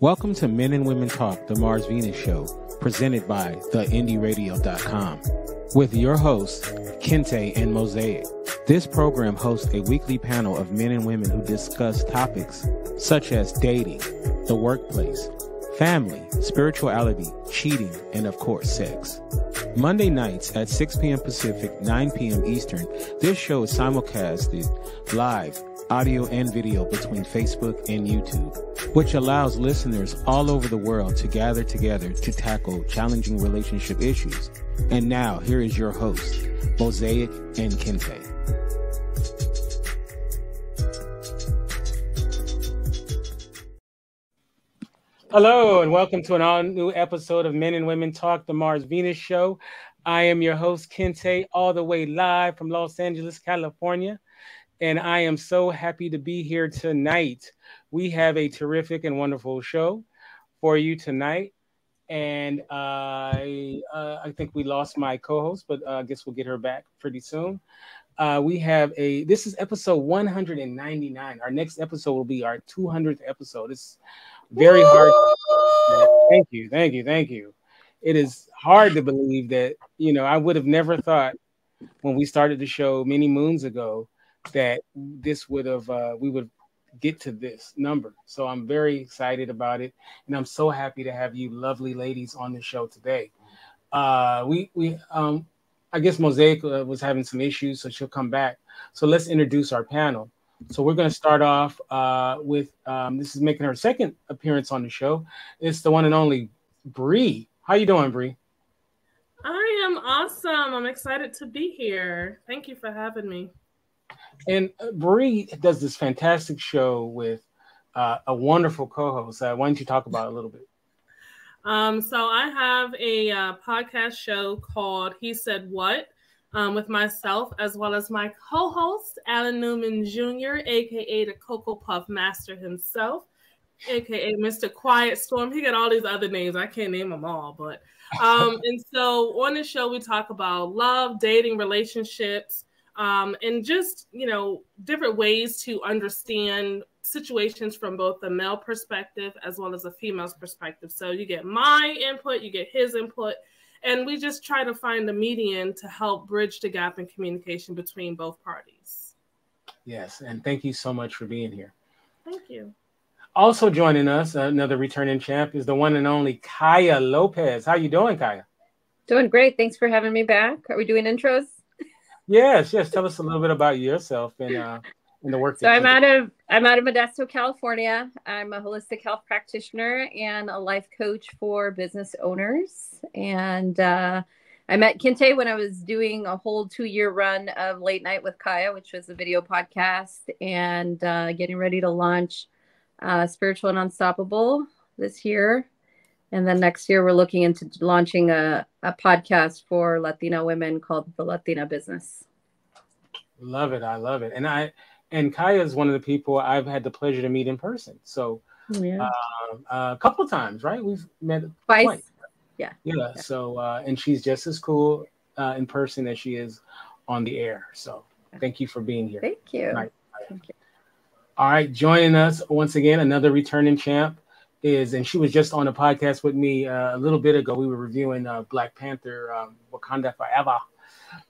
Welcome to Men and Women Talk, the Mars Venus Show, presented by theindyradio.com, with your hosts, Kente and Mosaic. This program hosts a weekly panel of men and women who discuss topics such as dating, the workplace, family, spirituality, cheating, and of course, sex. Monday nights at 6 p.m. Pacific, 9 p.m. Eastern, this show is simulcasted live audio and video between Facebook and YouTube, which allows listeners all over the world to gather together to tackle challenging relationship issues. And now, here is your host, Mosaic and Kente. Hello, and welcome to an all new episode of Men and Women Talk, the Mars Venus Show. I am your host, Kente, all the way live from Los Angeles, California and I am so happy to be here tonight. We have a terrific and wonderful show for you tonight. And uh, I, uh, I think we lost my co-host, but uh, I guess we'll get her back pretty soon. Uh, we have a this is episode 199. Our next episode will be our 200th episode. It's very Woo! hard. Thank you, thank you, thank you. It is hard to believe that you know I would have never thought when we started the show many moons ago that this would have uh, we would get to this number. So I'm very excited about it, and I'm so happy to have you lovely ladies on the show today. Uh, we we um, I guess Mosaic uh, was having some issues, so she'll come back. So let's introduce our panel. So we're going to start off uh, with um, this is making her second appearance on the show. It's the one and only Bree. How you doing, Bree? I am awesome. I'm excited to be here. Thank you for having me. And uh, Bree does this fantastic show with uh, a wonderful co-host. Uh, why don't you talk about it a little bit? Um, so I have a uh, podcast show called "He Said What" um, with myself as well as my co-host Alan Newman Jr., aka the Cocoa Puff Master himself, aka Mr. Quiet Storm. He got all these other names. I can't name them all, but um, and so on the show we talk about love, dating, relationships um, and just you know different ways to understand situations from both the male perspective as well as a female's perspective. So you get my input you get his input and we just try to find the median to help bridge the gap in communication between both parties. Yes and thank you so much for being here. Thank you. Also joining us another returning champ is the one and only kaya lopez. How you doing kaya? Doing great. Thanks for having me back. Are we doing intros Yes, yes. Tell us a little bit about yourself and uh, and the work. So I'm out of I'm out of Modesto, California. I'm a holistic health practitioner and a life coach for business owners. And uh, I met Kente when I was doing a whole two year run of Late Night with Kaya, which was a video podcast, and uh, getting ready to launch uh, Spiritual and Unstoppable this year. And then next year, we're looking into launching a, a podcast for Latina women called The Latina Business. Love it. I love it. And I, and Kaya is one of the people I've had the pleasure to meet in person. So yeah. uh, a couple of times, right? We've met twice. twice. Yeah. yeah. Yeah. So, uh, and she's just as cool uh, in person as she is on the air. So thank you for being here. Thank you. Thank you. All right. Joining us once again, another returning champ is, and she was just on a podcast with me uh, a little bit ago. We were reviewing uh, Black Panther, um, Wakanda Forever.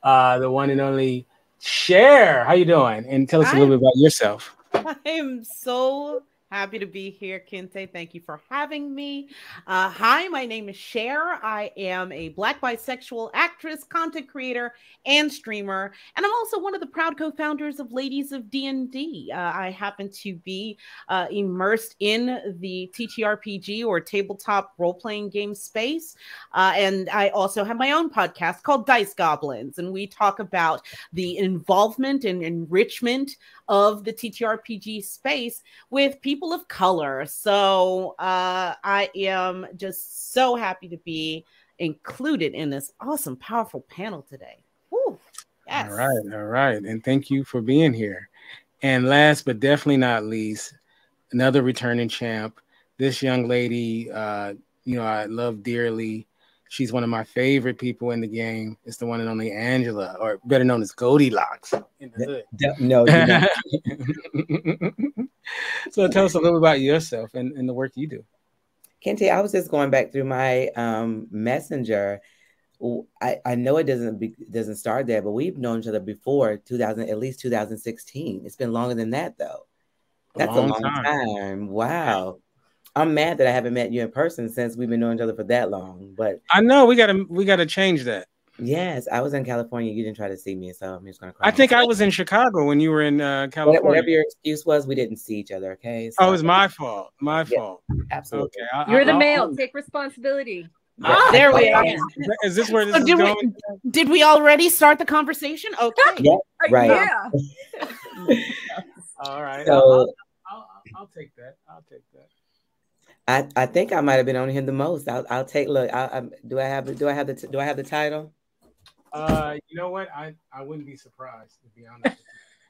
Uh, the one and only Cher. How you doing? And tell us a little bit about yourself. I am so Happy to be here, Kente. Thank you for having me. Uh, hi, my name is Cher. I am a Black bisexual actress, content creator, and streamer, and I'm also one of the proud co-founders of Ladies of D&D. Uh, I happen to be uh, immersed in the TTRPG or tabletop role-playing game space, uh, and I also have my own podcast called Dice Goblins, and we talk about the involvement and enrichment of the TTRPG space with people of color. So uh, I am just so happy to be included in this awesome, powerful panel today. Woo. Yes. All right, all right, and thank you for being here. And last but definitely not least, another returning champ. This young lady, uh, you know, I love dearly. She's one of my favorite people in the game. It's the one and only Angela, or better known as Goldilocks in the hood. No, so tell us a little bit about yourself and, and the work you do. Kente, I was just going back through my um, messenger. I, I know it doesn't be, doesn't start there, but we've known each other before 2000, at least 2016. It's been longer than that though. That's a long, a long time. time. Wow. I'm mad that I haven't met you in person since we've been knowing each other for that long. But I know we gotta we gotta change that. Yes, I was in California. You didn't try to see me, so I'm just gonna. Cry I think I was in Chicago when you were in uh, California. Whatever your excuse was, we didn't see each other. Okay. So, oh, it was my fault. My yeah, fault. Absolutely. Okay. I, You're I, the I, male. Take responsibility. Ah, there we are. Is this where this so is did going? We, did we already start the conversation? Okay. Yeah. Right. Yeah. All right. So, I'll, I'll, I'll, take that. I'll take that. I, I think I might have been on him the most. I'll, I'll take look. I, do I have do I have the do I have the title? Uh, you know what? I, I wouldn't be surprised to be honest.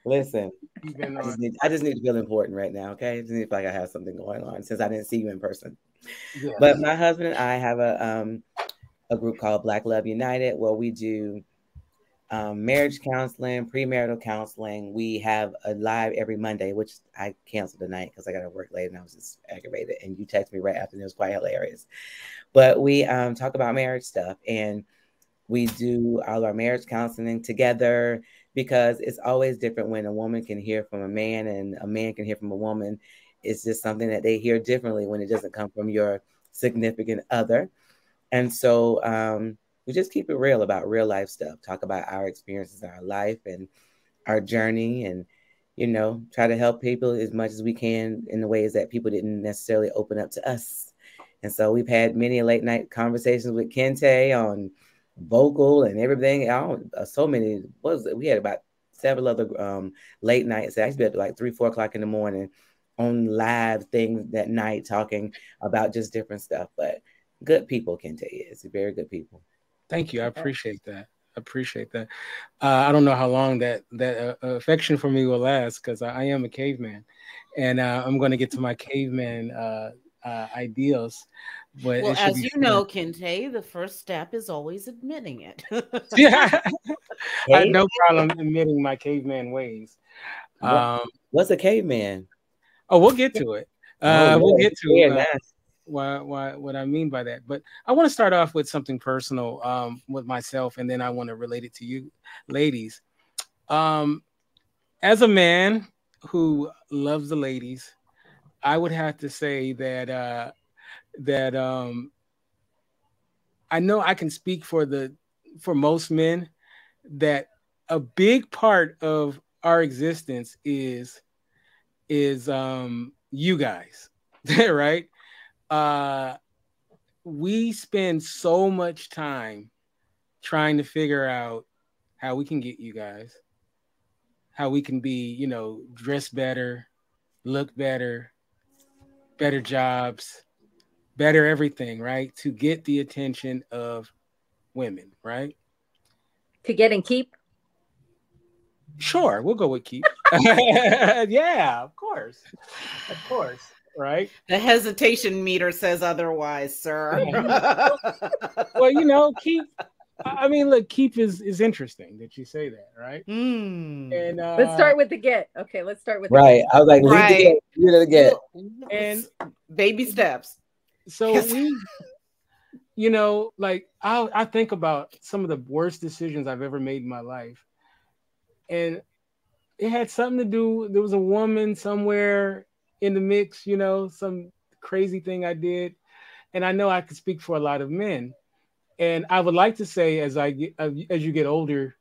Listen, I just, need, I just, need, to feel important right now. Okay, I just need to like I have something going on since I didn't see you in person. Yeah. But my husband and I have a um a group called Black Love United where we do um, marriage counseling, premarital counseling. We have a live every Monday, which I canceled tonight because I got to work late and I was just aggravated. And you texted me right after, and it was quite hilarious. But we um, talk about marriage stuff and we do all our marriage counseling together because it's always different when a woman can hear from a man and a man can hear from a woman. It's just something that they hear differently when it doesn't come from your significant other. And so um, we just keep it real about real life stuff, talk about our experiences, our life, and our journey, and you know, try to help people as much as we can in the ways that people didn't necessarily open up to us. And so we've had many late night conversations with Kente on vocal and everything. I uh, so many was it? we had about several other um, late nights. I used to be to like three, four o'clock in the morning on live things that night talking about just different stuff. But good people, Kente is very good people. Thank you. I appreciate that. I appreciate that. Uh, I don't know how long that that uh, affection for me will last because I, I, am a caveman, and uh, I'm going to get to my caveman uh, uh, ideals. But well, as you fun. know, Kente, the first step is always admitting it. yeah, I have no problem admitting my caveman ways. Um, What's a caveman? Oh, we'll get to it. Uh, oh, we'll get to it. Why, why, what I mean by that. But I want to start off with something personal um, with myself, and then I want to relate it to you, ladies. Um, as a man who loves the ladies, I would have to say that uh, that um, I know I can speak for the for most men that a big part of our existence is is um, you guys, right? Uh, we spend so much time trying to figure out how we can get you guys, how we can be, you know, dress better, look better, better jobs, better everything, right? To get the attention of women, right? To get and keep? Sure, we'll go with keep. yeah, of course. Of course. Right. The hesitation meter says otherwise, sir. well, you know, keep I mean, look, keep is is interesting that you say that, right? Mm. And uh, let's start with the get. Okay, let's start with right. I was like, right. lead the get, and baby steps. So we, you know, like I I think about some of the worst decisions I've ever made in my life, and it had something to do. There was a woman somewhere in the mix, you know, some crazy thing I did, and I know I could speak for a lot of men and I would like to say, as I get, as you get older,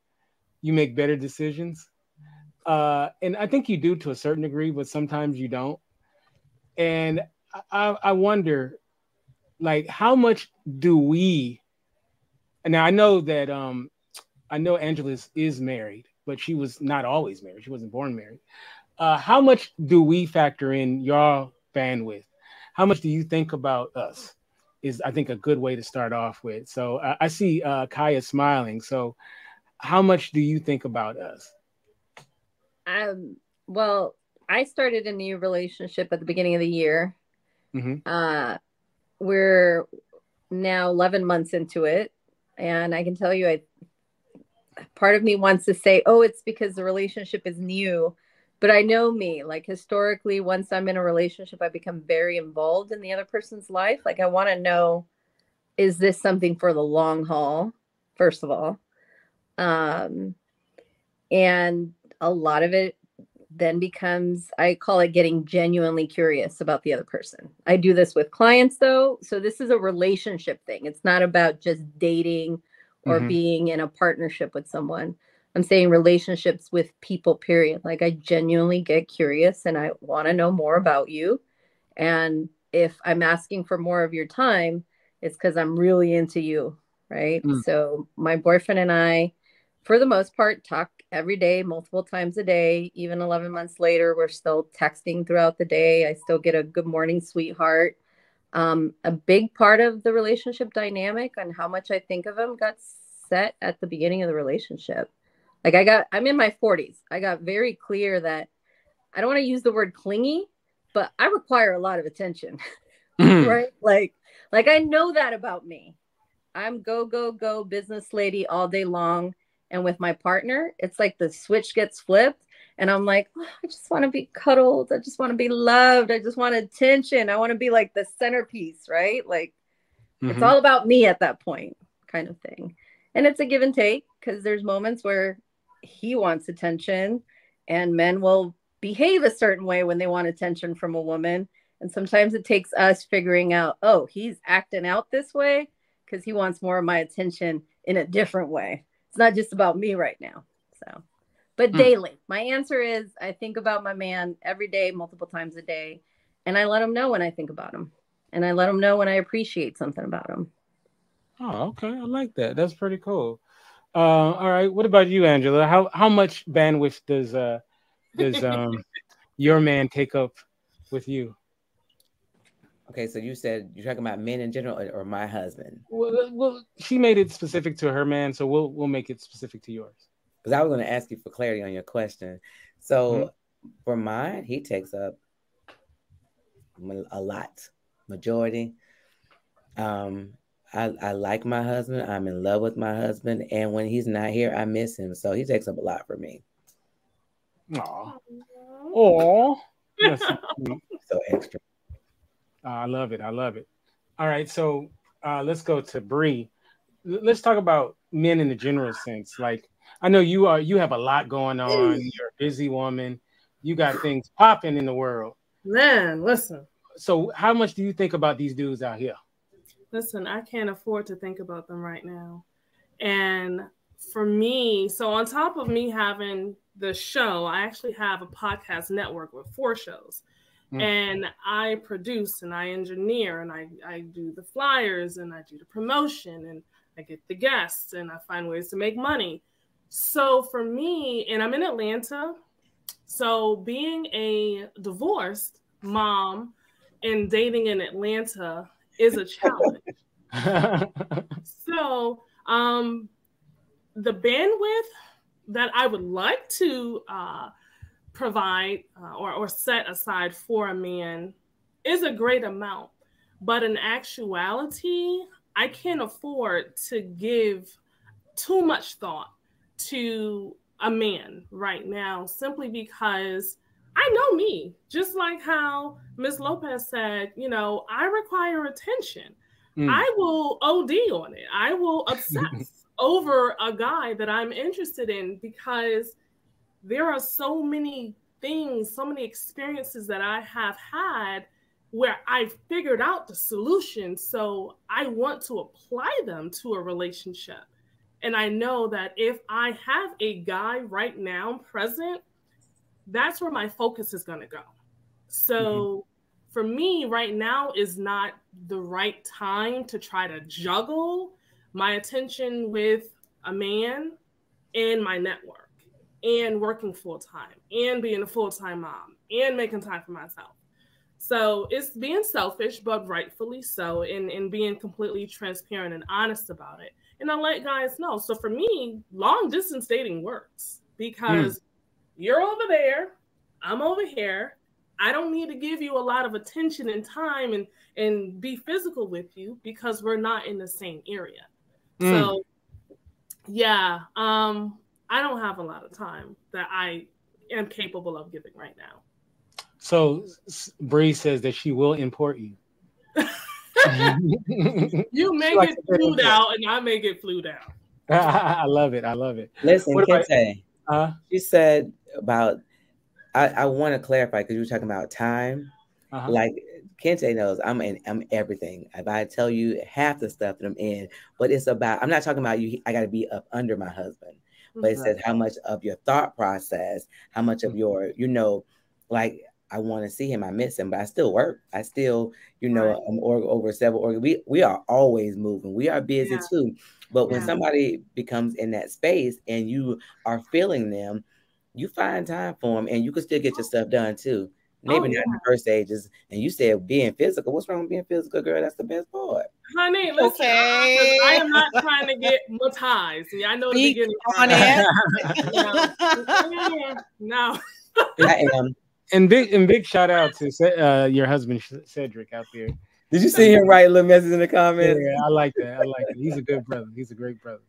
you make better decisions. Uh, and I think you do to a certain degree, but sometimes you don't. And I, I wonder, like, how much do we? And now I know that um, I know Angela is married, but she was not always married. She wasn't born married. Uh, how much do we factor in your bandwidth? How much do you think about us? is I think a good way to start off with. So uh, I see uh, Kaya smiling. So how much do you think about us? Um. Well, I started a new relationship at the beginning of the year. Mm-hmm. Uh, we're now 11 months into it, and I can tell you, I part of me wants to say, "Oh, it's because the relationship is new." But I know me. Like historically, once I'm in a relationship, I become very involved in the other person's life. Like I want to know, is this something for the long haul? First of all, um, and a lot of it then becomes I call it getting genuinely curious about the other person. I do this with clients though, so this is a relationship thing. It's not about just dating or mm-hmm. being in a partnership with someone. I'm saying relationships with people, period. Like I genuinely get curious and I want to know more about you. And if I'm asking for more of your time, it's because I'm really into you. Right. Mm. So my boyfriend and I, for the most part, talk every day, multiple times a day. Even 11 months later, we're still texting throughout the day. I still get a good morning, sweetheart. Um, a big part of the relationship dynamic and how much I think of him got set at the beginning of the relationship. Like I got, I'm in my 40s. I got very clear that I don't want to use the word clingy, but I require a lot of attention. Mm-hmm. right? Like, like I know that about me. I'm go, go, go business lady all day long. And with my partner, it's like the switch gets flipped. And I'm like, oh, I just want to be cuddled. I just want to be loved. I just want attention. I want to be like the centerpiece, right? Like mm-hmm. it's all about me at that point, kind of thing. And it's a give and take because there's moments where he wants attention and men will behave a certain way when they want attention from a woman. And sometimes it takes us figuring out oh he's acting out this way because he wants more of my attention in a different way. It's not just about me right now so. But mm. daily. My answer is i think about my man every day multiple times a day and i let him know when i think about him and i let him know when i appreciate something about him. Oh okay. I like that. That's pretty cool uh, all right. What about you, Angela? How how much bandwidth does uh does um your man take up with you? Okay, so you said you're talking about men in general, or, or my husband. Well, well, she made it specific to her man, so we'll we'll make it specific to yours. Because I was going to ask you for clarity on your question. So mm-hmm. for mine, he takes up a lot, majority. Um, I, I like my husband. I'm in love with my husband. And when he's not here, I miss him. So he takes up a lot for me. Aw. Aw. so extra. Uh, I love it. I love it. All right. So uh, let's go to Bree. Let's talk about men in the general sense. Like, I know you are, you have a lot going on. You're a busy woman. You got things popping in the world. Man, listen. So, how much do you think about these dudes out here? Listen, I can't afford to think about them right now. And for me, so on top of me having the show, I actually have a podcast network with four shows. Mm. And I produce and I engineer and I, I do the flyers and I do the promotion and I get the guests and I find ways to make money. So for me, and I'm in Atlanta, so being a divorced mom and dating in Atlanta is a challenge. so, um, the bandwidth that I would like to uh, provide uh, or, or set aside for a man is a great amount. But in actuality, I can't afford to give too much thought to a man right now simply because I know me, just like how Ms. Lopez said, you know, I require attention. Mm. I will OD on it. I will obsess over a guy that I'm interested in because there are so many things, so many experiences that I have had where I've figured out the solution. So I want to apply them to a relationship. And I know that if I have a guy right now present that's where my focus is going to go. So mm-hmm. for me, right now is not the right time to try to juggle my attention with a man and my network and working full time and being a full time mom and making time for myself. So it's being selfish, but rightfully so, and, and being completely transparent and honest about it. And I let guys know. So for me, long distance dating works because mm you're over there, I'm over here. I don't need to give you a lot of attention and time and and be physical with you because we're not in the same area. Mm. So yeah, um I don't have a lot of time that I am capable of giving right now. So Bree says that she will import you. you may get flued out, and I may get flued out. I love it. I love it. Listen, Kente, uh, she said about. I, I want to clarify because you were talking about time. Uh-huh. Like Kente knows, I'm in. I'm everything. If I tell you half the stuff that I'm in, but it's about. I'm not talking about you. I got to be up under my husband, but it says how much of your thought process, how much of mm-hmm. your, you know, like I want to see him. I miss him, but I still work. I still, you know, right. I'm or, over several. We we are always moving. We are busy yeah. too. But when somebody becomes in that space and you are feeling them, you find time for them, and you can still get your stuff done too. Maybe oh, not yeah. in the first stages. And you said being physical. What's wrong with being physical, girl? That's the best part. Honey, listen, okay. I, I am not trying to get more ties. See, I know the beginning. On it. no. no. I am. And big and big shout out to uh, your husband Cedric out there. Did you see him write a little message in the comments? Yeah, I like that. I like it. He's a good brother. He's a great brother.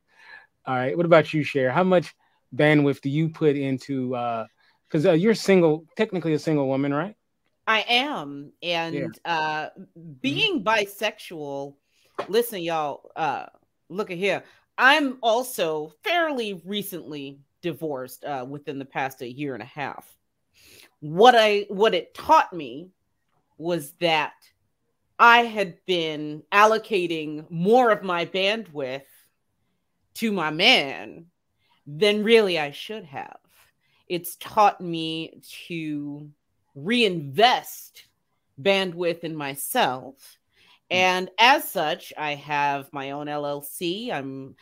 All right. What about you, Cher? How much bandwidth do you put into uh because uh, you're single, technically a single woman, right? I am. And yeah. uh being bisexual, listen, y'all, uh look at here. I'm also fairly recently divorced uh within the past a year and a half what I what it taught me was that I had been allocating more of my bandwidth to my man than really I should have. It's taught me to reinvest bandwidth in myself. Hmm. And as such, I have my own LLC. I'm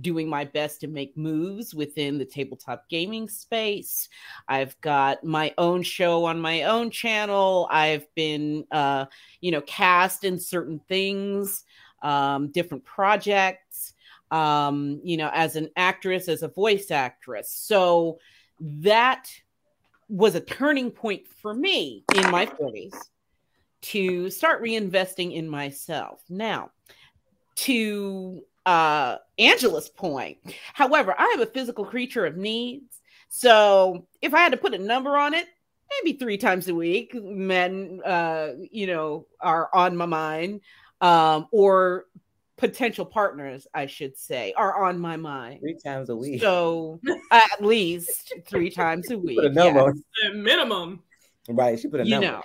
doing my best to make moves within the tabletop gaming space. I've got my own show on my own channel. I've been, uh, you know, cast in certain things, um, different projects, um, you know, as an actress, as a voice actress. So that was a turning point for me in my 40s to start reinvesting in myself. Now, to uh, Angela's point. However, I am a physical creature of needs. So if I had to put a number on it, maybe three times a week, men, uh, you know, are on my mind, um, or potential partners, I should say, are on my mind. Three times a week. So at least three times a week. Put a number. Yes. minimum. Right. She put a number. You know.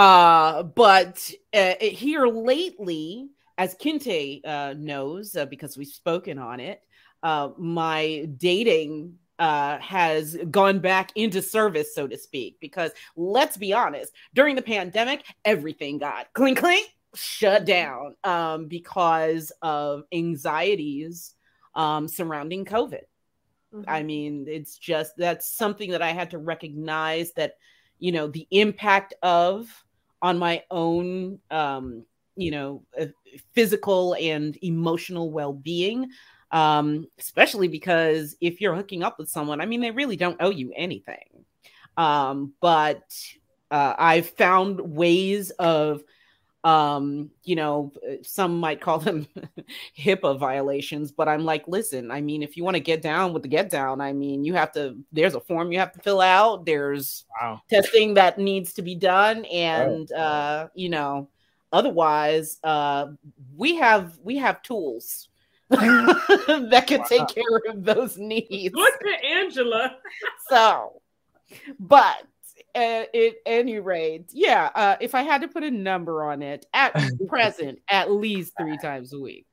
Uh, but uh, here lately, as Kente uh, knows, uh, because we've spoken on it, uh, my dating uh, has gone back into service, so to speak. Because let's be honest, during the pandemic, everything got clink clink shut down um, because of anxieties um, surrounding COVID. Mm-hmm. I mean, it's just that's something that I had to recognize that you know the impact of on my own um, you know uh, physical and emotional well-being um, especially because if you're hooking up with someone i mean they really don't owe you anything um, but uh, i've found ways of um, you know, some might call them HIPAA violations, but I'm like, listen, I mean, if you want to get down with the get down, I mean, you have to, there's a form you have to fill out, there's wow. testing that needs to be done, and, oh. uh, you know, Otherwise, uh, we have we have tools that can wow. take care of those needs. Look at Angela. so, but at, at any rate, yeah, uh, if I had to put a number on it, at present, at least three times a week.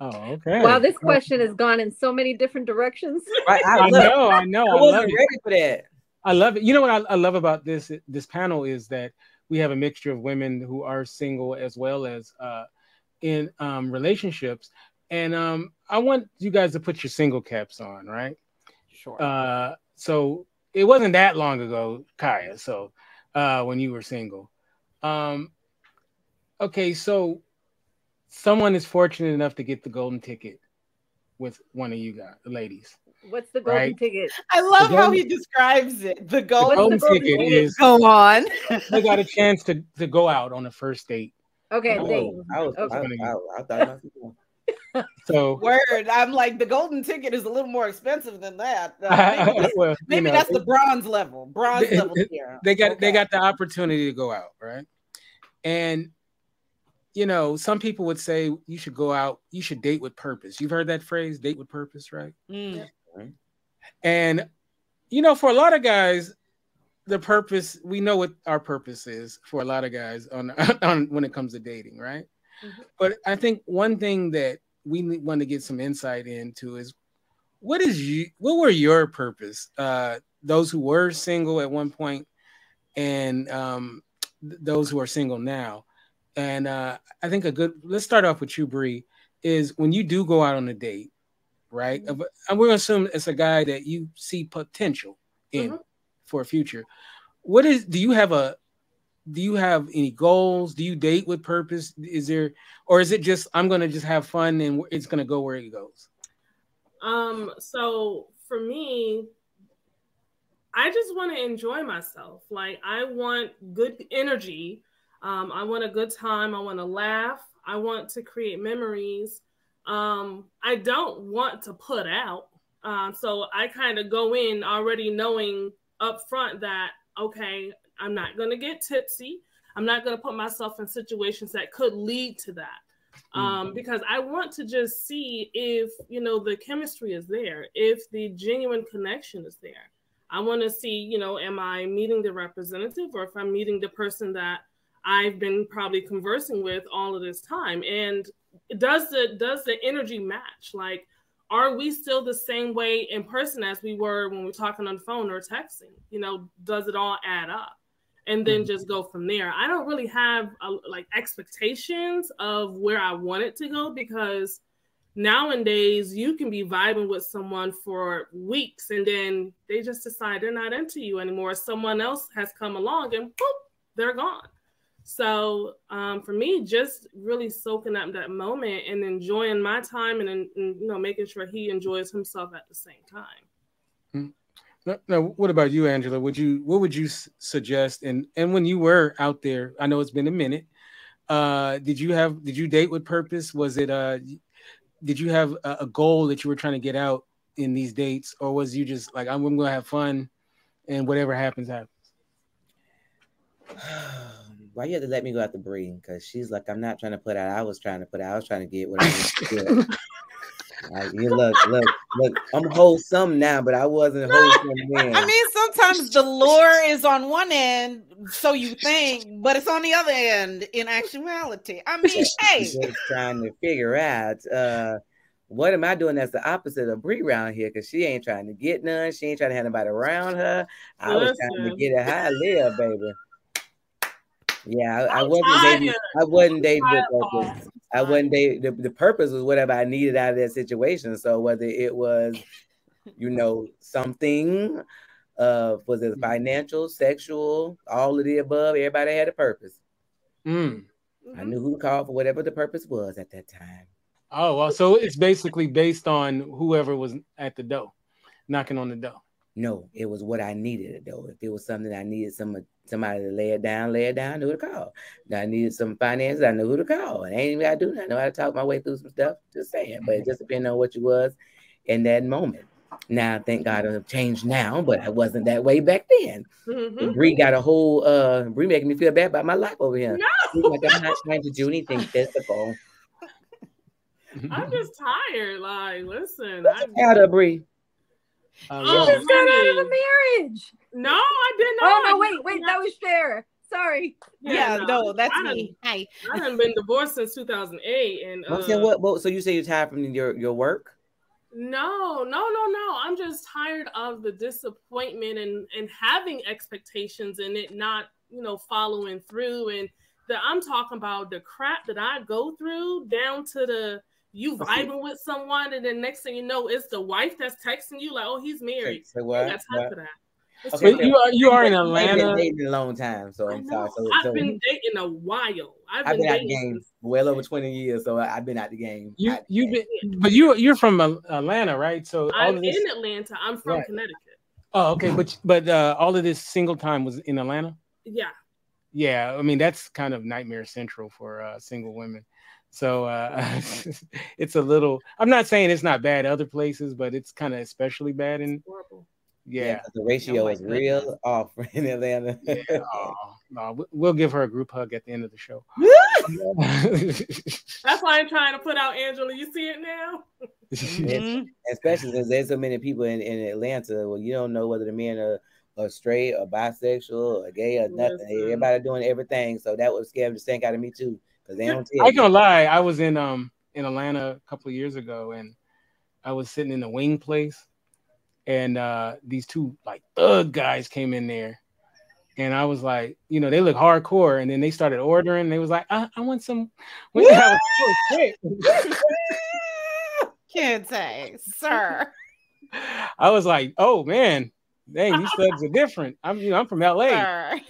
Oh, okay. Wow, this question has gone in so many different directions. Right, I, I know, I know. I, I wasn't ready for that. I love it. You know what I, I love about this this panel is that we have a mixture of women who are single as well as uh, in um, relationships. And um, I want you guys to put your single caps on, right? Sure. Uh, so it wasn't that long ago, Kaya. So uh, when you were single, um, okay. So someone is fortunate enough to get the golden ticket with one of you guys, ladies. What's the golden right? ticket? I love golden, how he describes it. The golden, the golden, ticket, ticket, is go on. I got a chance to, to go out on a first date. Okay, oh, I, was, okay. I, I, I thought So word, I'm like the golden ticket is a little more expensive than that. Uh, maybe, well, maybe know, that's the bronze level. Bronze they, level here. They got okay. they got the opportunity to go out, right? And you know, some people would say you should go out, you should date with purpose. You've heard that phrase, date with purpose, right? Mm. And you know, for a lot of guys, the purpose we know what our purpose is for a lot of guys on, on when it comes to dating, right? Mm-hmm. But I think one thing that we want to get some insight into is what is you what were your purpose? Uh, those who were single at one point and um, those who are single now. And uh, I think a good let's start off with you, Bree, is when you do go out on a date, right? Mm-hmm. And we're gonna assume it's a guy that you see potential in mm-hmm. for a future. What is do you have a do you have any goals? Do you date with purpose? Is there, or is it just I'm gonna just have fun and it's gonna go where it goes? Um. So for me, I just want to enjoy myself. Like I want good energy. Um, I want a good time. I want to laugh. I want to create memories. Um, I don't want to put out. Uh, so I kind of go in already knowing up front that okay, I'm not going to get tipsy. I'm not going to put myself in situations that could lead to that. Um, mm-hmm. because I want to just see if you know the chemistry is there, if the genuine connection is there. I want to see, you know, am I meeting the representative or if I'm meeting the person that I've been probably conversing with all of this time, and does the does the energy match? Like, are we still the same way in person as we were when we're talking on the phone or texting? You know, does it all add up? And then mm-hmm. just go from there. I don't really have a, like expectations of where I want it to go because nowadays you can be vibing with someone for weeks and then they just decide they're not into you anymore. Someone else has come along and boop, they're gone. So um, for me, just really soaking up that moment and enjoying my time and, and you know making sure he enjoys himself at the same time. Mm-hmm. Now, what about you, Angela? Would you what would you suggest? And and when you were out there, I know it's been a minute. Uh, did you have did you date with purpose? Was it uh, did you have a, a goal that you were trying to get out in these dates, or was you just like I'm, I'm going to have fun, and whatever happens happens? Why you had to let me go out the breeding? Because she's like, I'm not trying to put out. I was trying to put out. I was trying to get what I to get. Like, you look, look, look. I'm wholesome now, but I wasn't wholesome then. I mean, sometimes the lure is on one end, so you think, but it's on the other end in actuality. I mean, hey, just trying to figure out uh, what am I doing that's the opposite of Bree around here? Because she ain't trying to get none. She ain't trying to have anybody around her. I was trying to get a high live, baby. Yeah, I, I wasn't dating. I wasn't dating with I wasn't dating. The, the purpose was whatever I needed out of that situation. So whether it was, you know, something, uh, was it mm-hmm. financial, sexual, all of the above, everybody had a purpose. Mm. I knew who to call for whatever the purpose was at that time. Oh well, so it's basically based on whoever was at the door, knocking on the door. No, it was what I needed though. If it was something I needed some somebody to lay it down, lay it down, I knew who to call. Now I needed some finances, I knew who to call. And I ain't even gotta do nothing. I know how to talk my way through some stuff. Just saying. But it just depended on what you was in that moment. Now, thank God I've changed now, but I wasn't that way back then. Mm-hmm. Bree got a whole uh Bree making me feel bad about my life over here. No. Like I'm not trying to do anything physical. I'm just tired. Like, listen, I'm tired of Bree. Uh, you just got out of a marriage. No, I did not. Oh no, wait, wait, that was Cher. Sorry. Yeah, yeah no, no, that's I me. Hi. I haven't been divorced since 2008, and uh, saying, what, what? So you say you're tired from your your work? No, no, no, no. I'm just tired of the disappointment and and having expectations and it not, you know, following through. And that I'm talking about the crap that I go through down to the you vibing with someone, and then next thing you know, it's the wife that's texting you like, "Oh, he's married." Say what? got time for that. Okay, you are you are in Atlanta. I've been dating a long time, so I'm sorry. So, I've so, been dating a while. I've, I've been, been out the game well over 20 years, so I've been out the game. You you've been, but you you're from Atlanta, right? So I'm this, in Atlanta. I'm from right. Connecticut. Oh, okay, but but uh, all of this single time was in Atlanta. Yeah. yeah, I mean that's kind of nightmare central for uh, single women. So uh, it's a little. I'm not saying it's not bad other places, but it's kind of especially bad in. Yeah. yeah the ratio oh is goodness. real off in Atlanta. yeah, oh, no, we'll give her a group hug at the end of the show. That's why I'm trying to put out Angela. You see it now? mm-hmm. Especially since there's so many people in, in Atlanta. Well, you don't know whether the men are, are straight or bisexual or gay or nothing. Listen. Everybody doing everything. So that would scare the stink out of me too. Because they don't I can't lie. I was in um in Atlanta a couple years ago and I was sitting in the wing place and uh these two like thug guys came in there and I was like, you know, they look hardcore, and then they started ordering. they was like, I, I want some. Can't say, sir. I was like, oh man, dang, these thugs are different. I'm, you know, I'm from LA. Sir.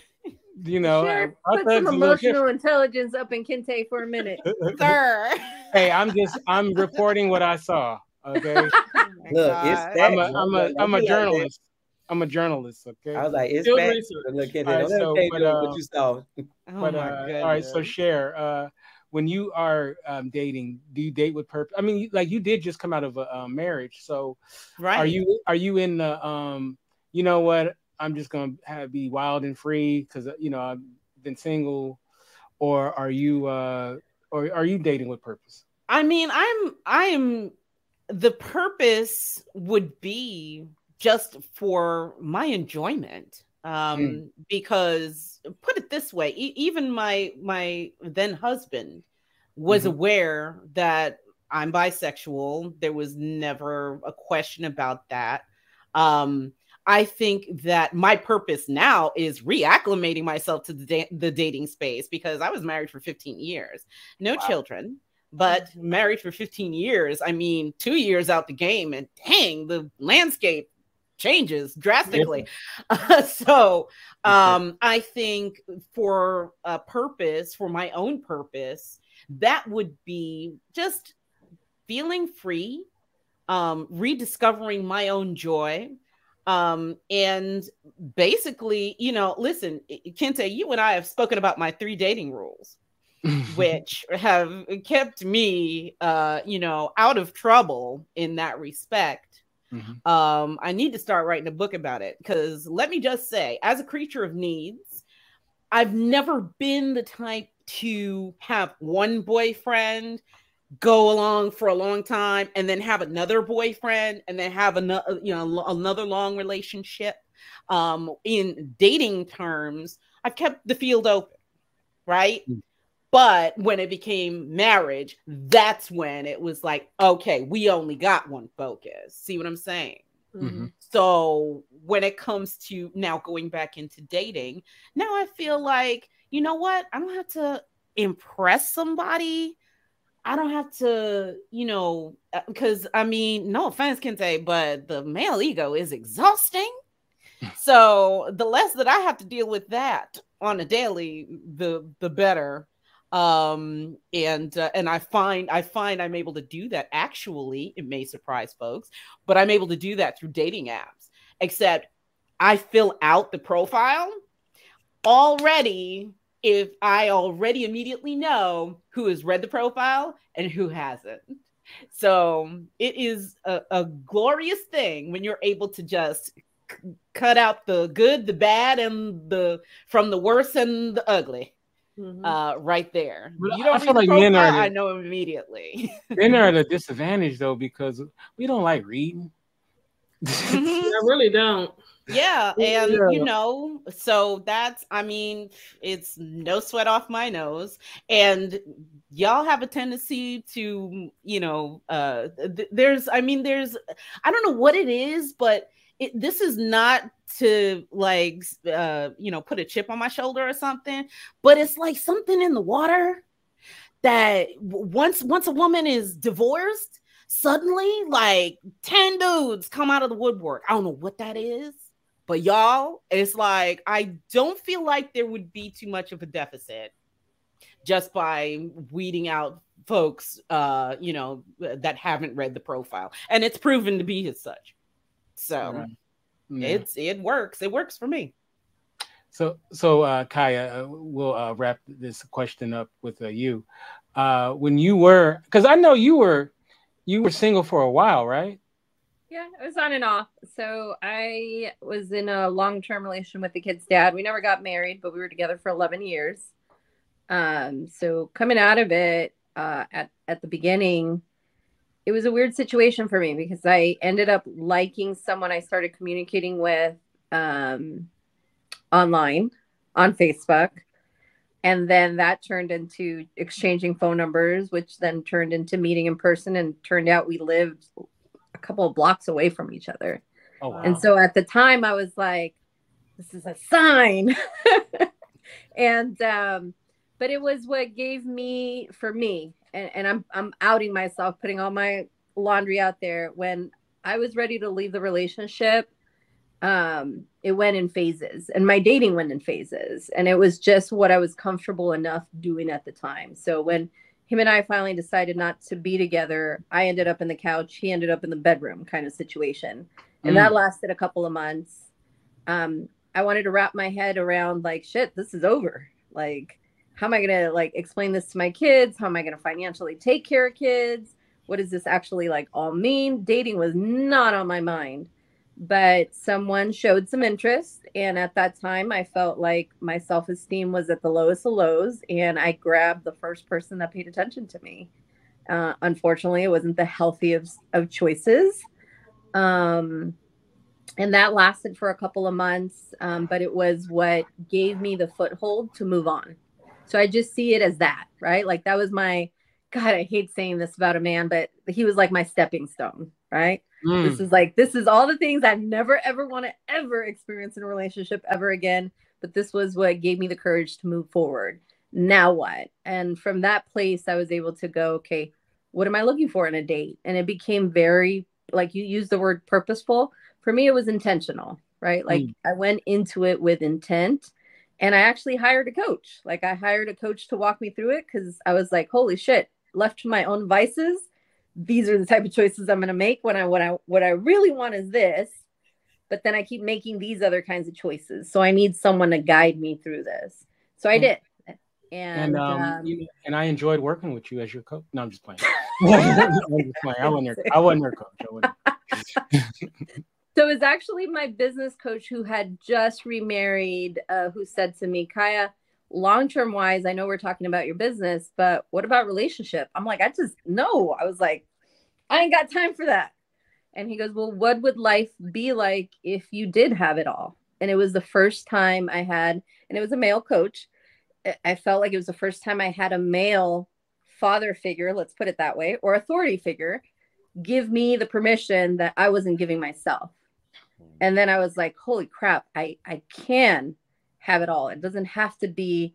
You know, sure, put some emotional intelligence up in Kente for a minute, sir. Hey, I'm just, I'm reporting what I saw. Okay. Oh Look, it's I'm a, I'm a, I'm a journalist. I'm a journalist. Okay. I was like, it's bad. Look at it. right, so, but, uh, what you saw. Oh but, uh, all right, so Cher. Uh, when you are um, dating, do you date with purpose? I mean, like you did just come out of a, a marriage, so right. are you are you in the um? You know what? I'm just gonna have, be wild and free because you know I've been single, or are you uh, or are you dating with purpose? I mean, I'm I'm the purpose would be just for my enjoyment um mm. because put it this way e- even my my then husband was mm-hmm. aware that i'm bisexual there was never a question about that um i think that my purpose now is reacclimating myself to the, da- the dating space because i was married for 15 years no wow. children but married for 15 years i mean two years out the game and dang the landscape changes drastically. Uh, so um, I think for a purpose, for my own purpose, that would be just feeling free, um, rediscovering my own joy. Um, and basically, you know, listen, Kente, you and I have spoken about my three dating rules. which have kept me uh you know out of trouble in that respect Mm-hmm. Um, I need to start writing a book about it because let me just say, as a creature of needs, I've never been the type to have one boyfriend go along for a long time and then have another boyfriend and then have another you know another long relationship um in dating terms i've kept the field open right mm-hmm. But when it became marriage, that's when it was like, okay, we only got one focus. See what I'm saying? Mm-hmm. So when it comes to now going back into dating, now I feel like, you know what? I don't have to impress somebody. I don't have to, you know, because uh, I mean, no offense, Kente, but the male ego is exhausting. so the less that I have to deal with that on a daily, the the better. Um and uh, and i find i find i'm able to do that. Actually it may surprise folks but i'm able to do that through dating apps except i fill out the profile. Already if i already immediately know who has read the profile and who hasn't so it is a, a glorious thing when you're able to just c- cut out the good the bad and the from the worse and the ugly Mm-hmm. Uh, right there. But you don't I feel like men are. I know immediately. men are at a disadvantage though because we don't like reading. mm-hmm. I really don't. Yeah, and yeah. you know, so that's I mean, it's no sweat off my nose, and y'all have a tendency to, you know, uh, th- there's, I mean, there's, I don't know what it is, but it, this is not to like uh you know put a chip on my shoulder or something but it's like something in the water that once once a woman is divorced suddenly like 10 dudes come out of the woodwork i don't know what that is but y'all it's like i don't feel like there would be too much of a deficit just by weeding out folks uh you know that haven't read the profile and it's proven to be as such so yeah. it's it works. It works for me. So, so uh, Kaya, uh, we'll uh, wrap this question up with uh, you. Uh, when you were, because I know you were, you were single for a while, right? Yeah, it was on and off. So I was in a long-term relation with the kid's dad. We never got married, but we were together for 11 years. Um, so coming out of it, uh, at at the beginning, it was a weird situation for me because I ended up liking someone I started communicating with um, online on Facebook. And then that turned into exchanging phone numbers, which then turned into meeting in person. And turned out we lived couple of blocks away from each other. Oh, wow. And so at the time, I was like, this is a sign. and, um, but it was what gave me, for me, and, and I'm, I'm outing myself, putting all my laundry out there. When I was ready to leave the relationship, um, it went in phases and my dating went in phases and it was just what i was comfortable enough doing at the time so when him and i finally decided not to be together. I ended up in the couch. He ended up in the bedroom kind of situation. And mm. that lasted a couple of months. Um, i wanted to wrap my head around like shit this is over. Like how am i going to like explain this to my kids? How am i going to financially take care of kids? What does this actually like all mean? Dating was not on my mind but someone showed some interest and at that time i felt like my self-esteem was at the lowest of lows and i grabbed the first person that paid attention to me. Uh, unfortunately it wasn't the healthiest of choices. Um, and that lasted for a couple of months um, but it was what gave me the foothold to move on. So i just see it as that right? Like that was my god i hate saying this about a man but he was like my stepping stone right Mm. This is like this is all the things I never ever want to ever experience in a relationship ever again. But this was what gave me the courage to move forward. Now what? And from that place, I was able to go, okay, what am I looking for in a date? And it became very like you used the word purposeful. For me, it was intentional, right? Like mm. I went into it with intent and I actually hired a coach. Like I hired a coach to walk me through it because I was like, holy shit, left to my own vices, these are the type of choices I'm going to make when I what I what I really want is this, but then I keep making these other kinds of choices. So I need someone to guide me through this. So I did. And and, um, um, you, and I enjoyed working with you as your coach. No, I'm just playing. I'm just playing. I wasn't your, I wasn't your coach. I wasn't. so it was actually my business coach who had just remarried, uh, who said to me, Kaya, long term wise, I know we're talking about your business, but what about relationship? I'm like, I just no. I was like, I ain't got time for that. And he goes, Well, what would life be like if you did have it all? And it was the first time I had, and it was a male coach. I felt like it was the first time I had a male father figure, let's put it that way, or authority figure, give me the permission that I wasn't giving myself. And then I was like, holy crap, I, I can have it all. It doesn't have to be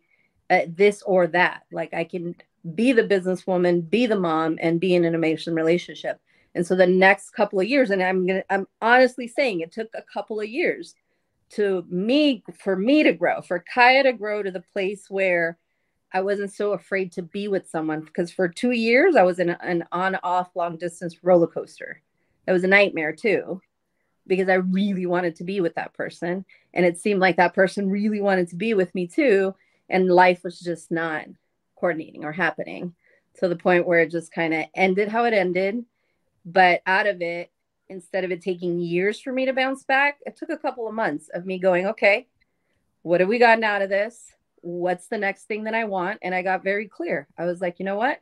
uh, this or that. Like I can be the businesswoman, be the mom, and be in an amazing relationship. And so the next couple of years, and I'm gonna, I'm honestly saying it took a couple of years to me, for me to grow, for Kaya to grow to the place where I wasn't so afraid to be with someone. Because for two years, I was in an on-off long distance roller coaster. It was a nightmare too because I really wanted to be with that person. And it seemed like that person really wanted to be with me too. And life was just not coordinating or happening to the point where it just kind of ended how it ended. But out of it, instead of it taking years for me to bounce back, it took a couple of months of me going, okay, what have we gotten out of this? What's the next thing that I want? And I got very clear. I was like, you know what?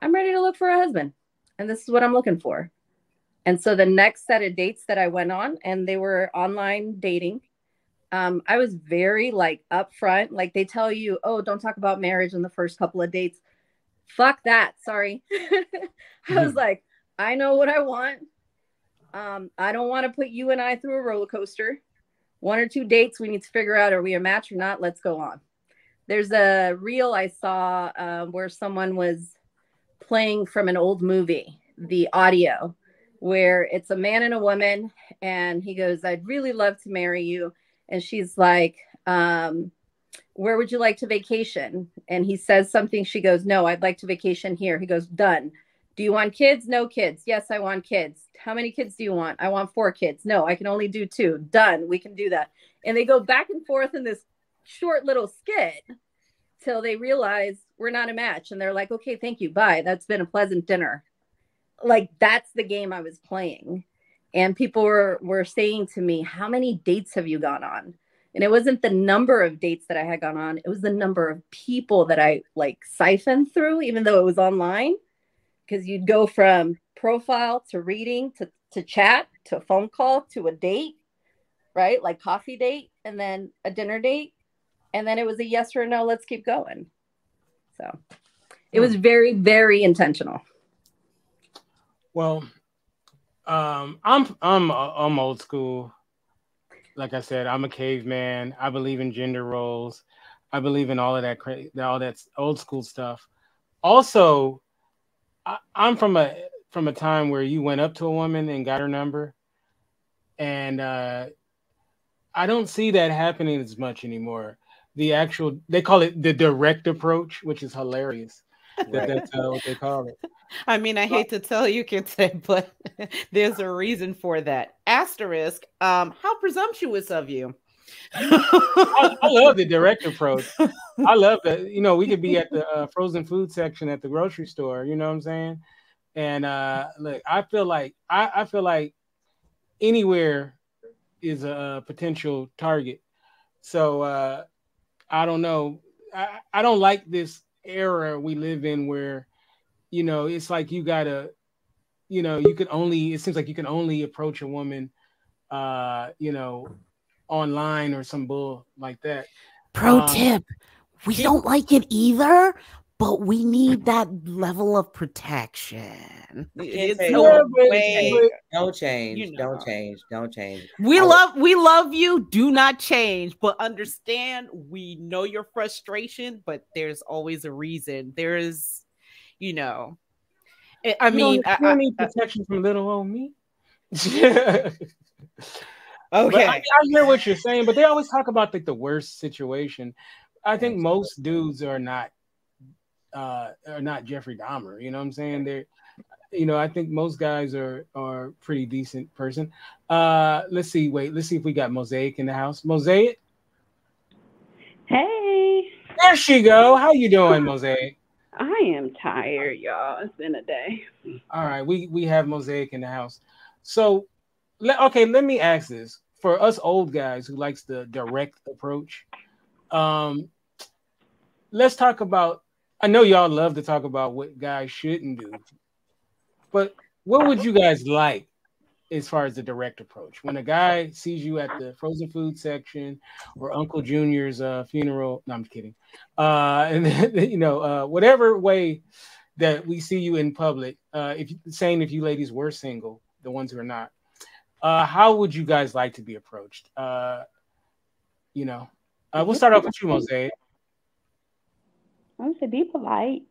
I'm ready to look for a husband. And this is what I'm looking for. And so the next set of dates that I went on, and they were online dating, um, I was very like upfront. Like they tell you, oh, don't talk about marriage in the first couple of dates. Fuck that. Sorry. I was mm-hmm. like, I know what I want. Um, I don't want to put you and I through a roller coaster. One or two dates, we need to figure out are we a match or not? Let's go on. There's a reel I saw uh, where someone was playing from an old movie, the audio where it's a man and a woman and he goes i'd really love to marry you. And she's like um, where would you like to vacation? And he says something she goes no i'd like to vacation here. He goes done. Do you want kids? No kids. Yes i want kids. How many kids do you want? I want four kids. No i can only do two. Done we can do that. And they go back and forth in this short little skit till they realize we're not a match and they're like, okay, thank you. Bye. That's been a pleasant dinner. Like that's the game I was playing. And people were, were saying to me, how many dates have you gone on? And it wasn't the number of dates that I had gone on, it was the number of people that I like siphoned through, even though it was online. Because you'd go from profile to reading to, to chat to a phone call to a date, right? Like coffee date and then a dinner date. And then it was a yes or no, let's keep going. So it was hmm. very, very intentional. Well, um, I'm I'm I'm old school like I said, I'm a caveman. I believe in gender roles. I believe in all of that, all that old school stuff. Also, I, I'm from a from a time where you went up to a woman and got her number, and uh, I don't see that happening as much anymore. The actual they call it the direct approach, which is hilarious. That, that's uh, what they call it. I mean, I hate to tell you, Kente, but there's a reason for that. Asterisk, um, how presumptuous of you. I, I, love the direct approach. I love that. You know, we could be at the uh, frozen food section at the grocery store. You know what I'm saying? And uh, look, I feel like I, I feel like anywhere is a, potential target. So uh, I don't know. I, I don't like this era we live in where you know, it's like you gotta, you know, you can only. It seems like you can only approach a woman, uh, you know, online or some bull like that. Pro um, tip: We don't like it either, but we need that level of protection. It's no way. Don't change. You know. Don't change. Don't change. We I love we love you. Do not change, but understand we know your frustration, but there's always a reason. There is you know. I you mean, I, I, need protection from little old me. okay, I, I, hear what you're saying, but they always talk about like the worst situation. I think most dudes are not uh are not Jeffrey Dahmer. You know what I'm saying? They're you know, I think most guys are are pretty decent person. Uh let's see, wait, let's see if we got Mosaic in the house. Mosaic. Hey. There she go. How you doing, Mosaic? I am tired, y'all. It's been a day. All right, we we have mosaic in the house. So, let, okay, let me ask this for us old guys who likes the direct approach. Um, let's talk about. I know y'all love to talk about what guys shouldn't do, but what would you guys like as far as the direct approach. When a guy sees you at the frozen food section or Uncle Junior's uh, funeral, no, I'm kidding. Uh, and you know, uh, whatever way that we see you in public, uh, if saying if you ladies were single, the ones who are not, uh, how would you guys like to be approached? Uh, you know, uh, we'll start off with you, Mosaic. I say be polite.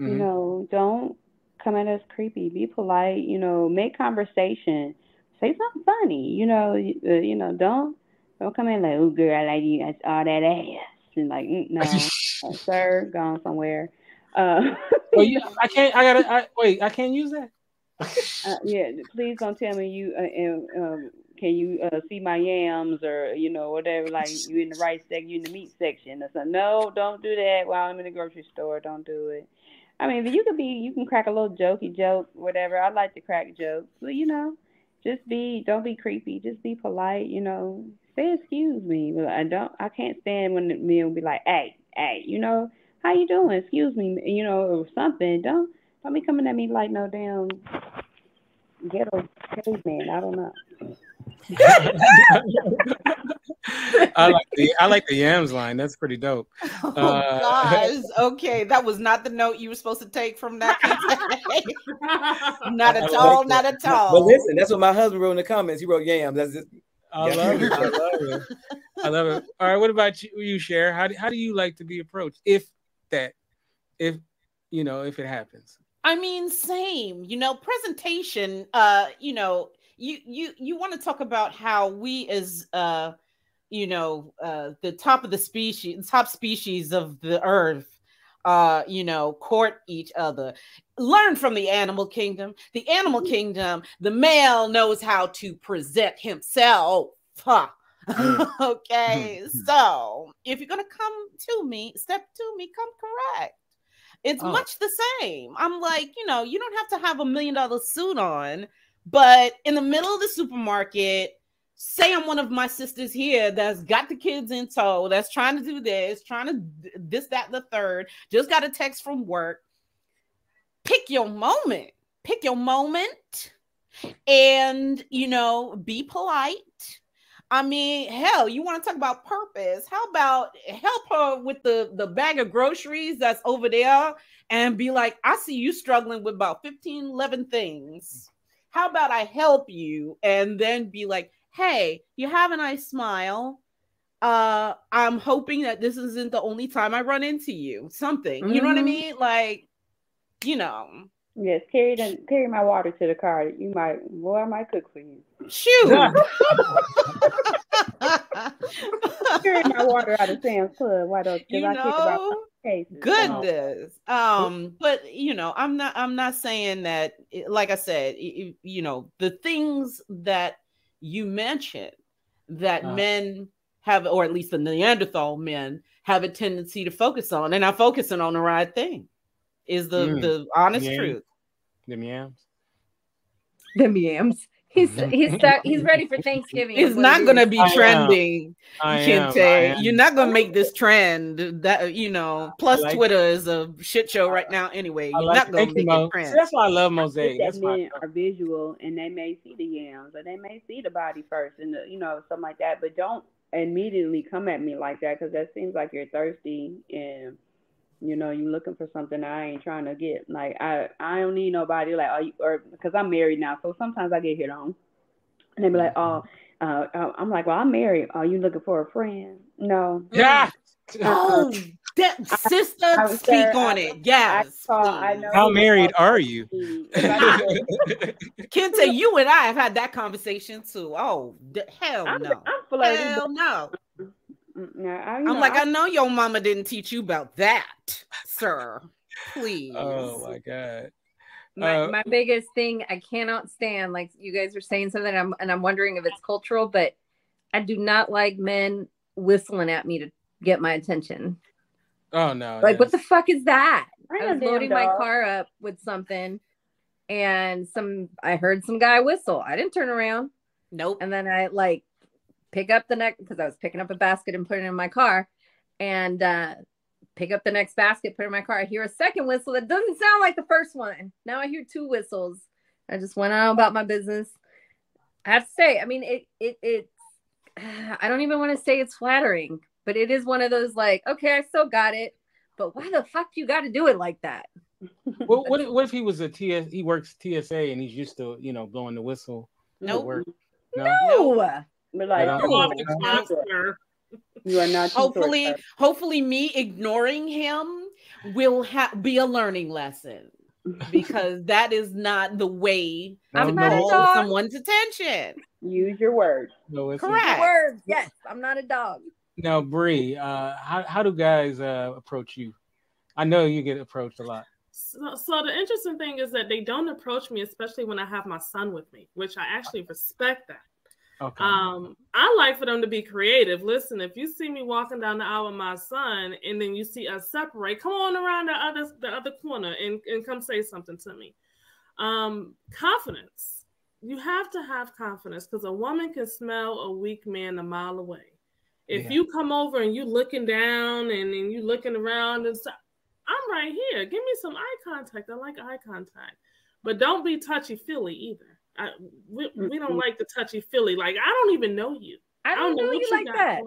Mm-hmm. You know, don't come at us creepy. Be polite. You know, make conversation. Say something funny. You know, uh, you know, don't don't come in like, oh girl, I like you. That's all that ass. And like, mm, no, uh, sir, gone somewhere. Uh, oh, yeah, I can't. I gotta. I, wait, I can't use that. uh, yeah, please don't tell me you. Uh, um, can you uh, see my yams or you know whatever? Like you in the right section, you in the meat section or something. No, don't do that while I'm in the grocery store. Don't do it. I mean, you could be, you can crack a little jokey joke, whatever. I like to crack jokes, but you know, just be, don't be creepy. Just be polite. You know, say excuse me. But I don't, I can't stand when the men will be like, hey, hey, you know, how you doing? Excuse me, you know, or something. Don't, don't be coming at me like no damn ghetto caveman. I don't know. I like the I like the yams line. That's pretty dope. Oh uh, gosh. Okay, that was not the note you were supposed to take from that. not at all. Not at all. But listen, that's what my husband wrote in the comments. He wrote yams. That's just. I love it. I love it. I love it. All right. What about you, you Cher? How do, how do you like to be approached? If that, if you know, if it happens. I mean, same. You know, presentation. Uh, you know, you you you want to talk about how we as uh you know uh the top of the species top species of the earth uh you know court each other learn from the animal kingdom the animal kingdom the male knows how to present himself huh. okay, so if you're gonna come to me, step to me, come correct. It's oh. much the same. I'm like, you know, you don't have to have a million dollar suit on, but in the middle of the supermarket, say I'm one of my sisters here that's got the kids in tow, that's trying to do this, trying to this, that, the third, just got a text from work. Pick your moment. Pick your moment and, you know, be polite. I mean, hell, you want to talk about purpose? How about help her with the the bag of groceries that's over there and be like, I see you struggling with about 15, 11 things. How about I help you and then be like, hey, you have a nice smile. Uh, I'm hoping that this isn't the only time I run into you. Something, mm-hmm. you know what I mm-hmm. mean? Like, you know. Yes, carry the, carry my water to the car. You might, well, I might cook for you. Shoot. carry my water out of Sam's Club. Why don't you I know? About cases, Goodness. So. Um, but you know, I'm not. I'm not saying that. Like I said, you know, the things that you mentioned that uh, men have, or at least the Neanderthal men have a tendency to focus on, and I'm focusing on the right thing. Is the mm, the honest yams. truth? The yams. The yams. He's he's stuck, he's ready for Thanksgiving. It's not going to be trending. Kente. You're not going to make this trend. That you know. Plus, like Twitter is a shit show right now. Anyway, you're like not going to make it trend. that's why I love mosaic. That men are visual and they may see the yams or they may see the body first and the, you know something like that. But don't immediately come at me like that because that seems like you're thirsty and you know, you looking for something I ain't trying to get. Like I, I don't need nobody. Like, are you, or because I'm married now, so sometimes I get hit on, and they be like, oh, uh, uh, I'm like, well, I'm married. Are you looking for a friend? No. Yeah. Oh, that, sister, I, I speak on I, it. Yes. I, know How married are you? Kenta, you and I have had that conversation too. Oh, hell I'm, no. I'm flirting. Hell no. I, am like, I know your mama didn't teach you about that, sir. Please. Oh my god. My, uh, my biggest thing I cannot stand, like you guys are saying something, I'm, and I'm wondering if it's cultural, but I do not like men whistling at me to get my attention. Oh no! Like, what the fuck is that? I, I was loading my car up with something, and some I heard some guy whistle. I didn't turn around. Nope. And then I like pick up the next because I was picking up a basket and putting it in my car, and uh, pick up the next basket, put it in my car. I hear a second whistle that doesn't sound like the first one. Now I hear two whistles. I just went on about my business. I have to say, I mean, it it it. I don't even want to say it's flattering, but it is one of those like, okay, I still got it, but why the fuck you got to do it like that? what, what, if, what if he was a TS? He works TSA and he's used to you know blowing the whistle. Nope. No. No. But like, you are not. Hopefully, hopefully, me ignoring him will ha- be a learning lesson because that is not the way I'm to call someone's attention. Use your words. No, Correct. Words. Yes, I'm not a dog. Now, Bree, uh, how how do guys uh, approach you? I know you get approached a lot. So, so the interesting thing is that they don't approach me, especially when I have my son with me, which I actually respect that. Okay. Um, I like for them to be creative. Listen, if you see me walking down the aisle with my son, and then you see us separate, come on around the other the other corner and, and come say something to me. Um, confidence. You have to have confidence because a woman can smell a weak man a mile away. If yeah. you come over and you looking down and, and you looking around and stuff, I'm right here. Give me some eye contact. I like eye contact, but don't be touchy feely either. I, we, we don't like the touchy feely. Like I don't even know you. I don't, I don't know, know you like that.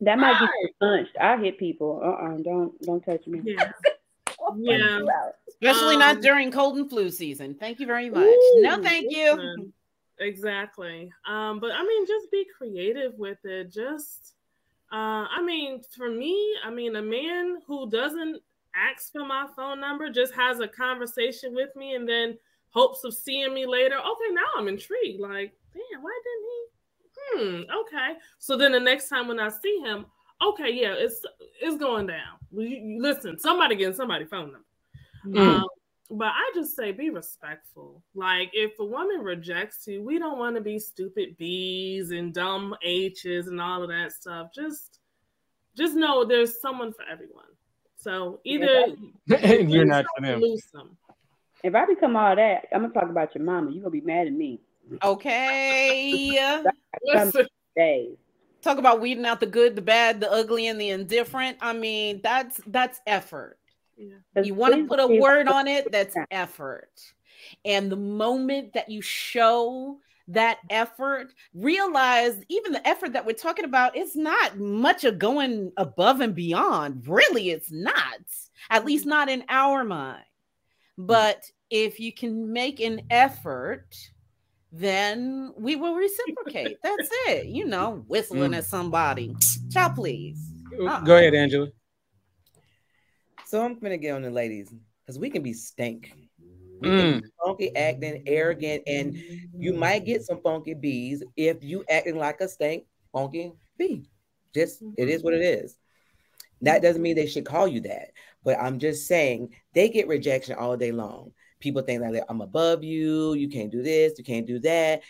That might right. be punched. I hit people. Uh uh-uh, uh, don't don't touch me. Yeah. yeah. Especially um, not during cold and flu season. Thank you very much. Ooh, no, thank you. Exactly. Um, but I mean, just be creative with it. Just, uh, I mean, for me, I mean, a man who doesn't ask for my phone number just has a conversation with me and then hopes of seeing me later. Okay, now I'm intrigued. Like, damn, why didn't he? Hmm. Okay. So then the next time when I see him, okay, yeah, it's it's going down. Listen, somebody getting somebody phone number. Mm. Um, But I just say be respectful. Like if a woman rejects you, we don't want to be stupid B's and dumb H's and all of that stuff. Just just know there's someone for everyone. So either you're not for them. Lose them. If I become all that, I'm gonna talk about your mama. You're gonna be mad at me. Okay. Listen. Days. Talk about weeding out the good, the bad, the ugly, and the indifferent. I mean, that's that's effort. Yeah. You want to put a word on it, that's effort. And the moment that you show that effort, realize even the effort that we're talking about is not much of going above and beyond. Really, it's not, at least mm-hmm. not in our mind. But if you can make an effort, then we will reciprocate. That's it. You know, whistling Mm. at somebody. Ciao, please. Uh-uh. Go ahead, Angela. So I'm gonna get on the ladies because we can be stink. Mm. funky, acting arrogant, and you might get some funky bees if you acting like a stink funky bee. Just it is what it is. That doesn't mean they should call you that, but I'm just saying they get rejection all day long. People think that I'm above you, you can't do this, you can't do that.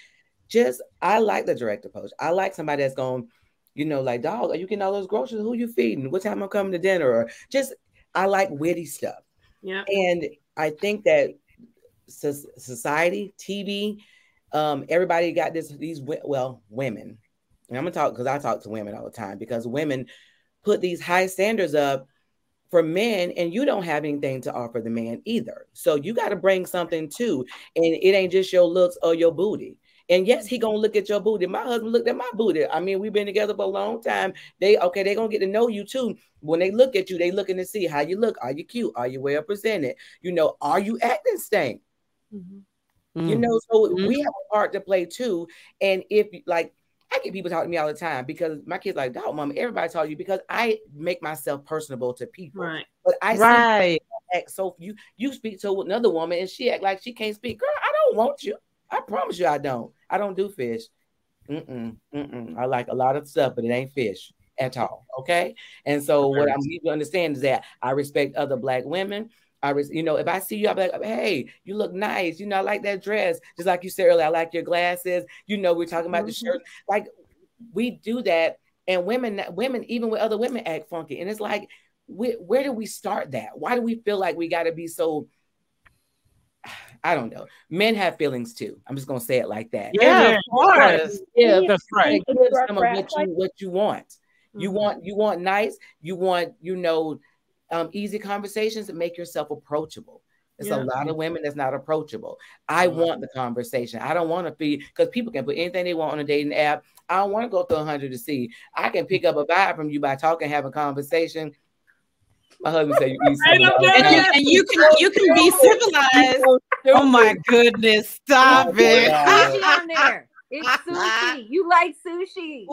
Just I like the direct approach. I like somebody that's going, you know, like, dog, are you getting all those groceries? Who you feeding? What time I'm coming to dinner? Or just I like witty stuff. Yeah. And I think that society, TV, um, everybody got this. These well, women. And I'm gonna talk because I talk to women all the time because women put these high standards up for men, and you don't have anything to offer the man either. So you got to bring something too, and it ain't just your looks or your booty. And yes, he gonna look at your booty. My husband looked at my booty. I mean, we've been together for a long time. They okay, they gonna get to know you too. When they look at you, they looking to see how you look. Are you cute? Are you well presented? You know, are you acting stank? Mm-hmm. You know, so Mhm. we have a part to play too. And if like I get people talking to me all the time because my kids like, dog, mom, everybody talk to you because I make myself personable to people. Right. But I see Right. act so you you speak to another woman and she act like she can't speak. Girl, I don't want you. I promise you I don't. I don't do fish. Mm-mm, mm-mm. I like a lot of stuff, but it ain't fish at all. Okay. And so what I need to understand is that I respect other black women. I res- you know, if I see you, I'm like, hey, you look nice. You know, I like that dress. Just like you said earlier, I like your glasses. You know, we're talking about the Mhm. shirt. Like we do that, and women, women, even with other women, act funky. And it's like, we, where do we start that? Why do we feel like we got to be so? I don't know. Men have feelings too. I'm just gonna say it like that. Yeah, of course. Yeah, That's right. give some of what you what you want. You want you want nice. You want you know um, easy conversations that make yourself approachable. There's Yeah. a lot of women that's not approachable. I want the conversation. I don't want to be because people can put anything they want on a dating app. I don't want to go through a hundred to see. I can pick up a vibe from you by talking, have a conversation. My husband said you eat Right. And you, and you can you can be civilized. Oh my goodness! Stop it. Sushi. It's ah. sushi. You like sushi.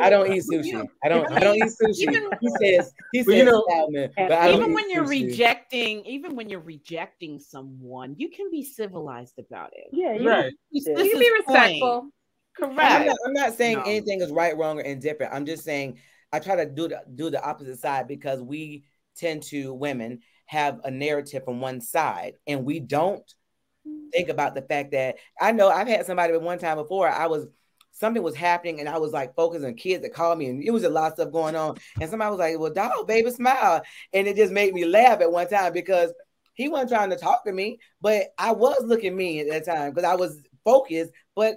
I don't eat sushi. I don't. I don't eat sushi. Even- he says. He Well, you know- salmon, but I don't even when you're sushi. rejecting, even when you're rejecting someone, you can be civilized about it. Yeah, you Right. This You can be point. respectful. I'm Correct. not, I'm not saying No. anything is right, wrong, or indifferent. I'm just saying I try to do the do the opposite side because we tend to women have a narrative from one side, and we don't think about the fact that I know I've had somebody at one time before. I was something was happening, and I was like focused on kids that called me, and it was a lot of stuff going on. And somebody was like, "Well, dog, baby, smile," and it just made me laugh at one time because he wasn't trying to talk to me, but I was looking mean at that time because I was focused, but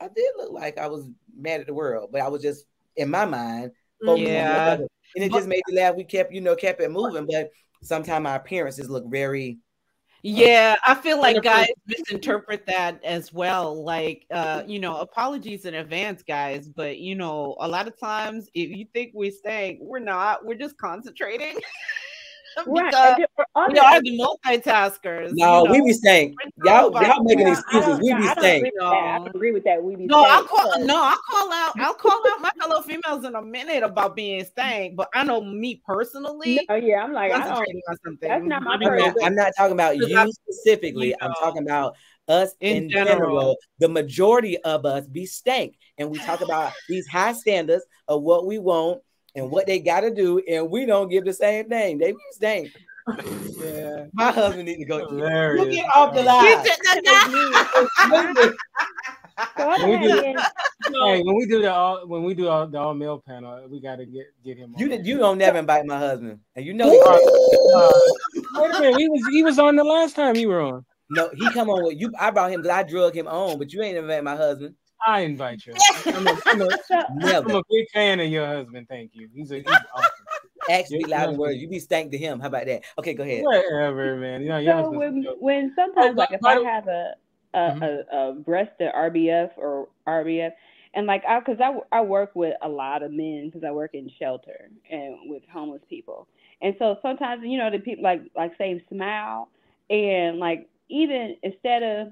I did look like I was mad at the world, but I was just in my mind focused on Yeah. the other. And it just made me laugh. We kept, you know, kept it moving, but sometimes our appearances look very Yeah, I feel like guys misinterpret that as well. Like, uh, you know, apologies in advance, guys. But you know, a lot of times, if you think we're staying, we're not. We're just concentrating Right. because and the- all we the- are the multitaskers. no, you know? we be stank. We're Y'all, y'all making No, excuses. We be I don't stank. agree. I agree with that. We be No, I'll call. but- No, I'll call out. I'll call out my fellow females in a minute about being stank. But I know me personally, Oh yeah, I'm like I don't. concentrating on something. that's not my I'm not, person. I'm not talking about Because I- you specifically. you I'm talking about us in, in general. general. The majority of us be stank, and we talk about these high standards of what we want and what they got to do, and we don't give the same thing. They be stank. yeah. My husband need to go. Hilarious. You get off the line. hey, when we do the all when we do all, the all male panel, we got to get get him. You you don't never invite my husband, and you know. uh, wait a minute, he was he was on the last time you were on. No, he come on with you. I brought him because I drug him on, but you ain't invite my husband. I invite you. I'm a, I'm, a, I'm a big fan of your husband. Thank you. He's a he's awesome. Actually, loud words. You be stank to him. How about that? Okay, go ahead. Whatever, man. You know, so when, when sometimes like if I have a a, mm-hmm. a, a breasted RBF or RBF, and like I because I I work with a lot of men because I work in shelter and with homeless people, and so sometimes you know the people like like say smile and like even instead of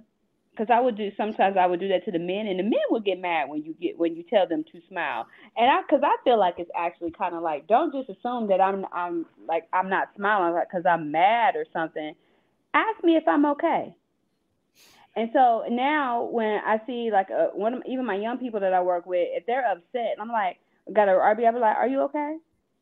because I would do sometimes I would do that to the men, and the men would get mad when you get when you tell them to smile. And I because I feel like it's actually kind of like don't just assume that I'm I'm like I'm not smiling like because I'm mad or something. Ask me if I'm okay. And so now when I see like a, one of even my young people that I work with, if they're upset, I'm like, got a RB, I be like, are you okay?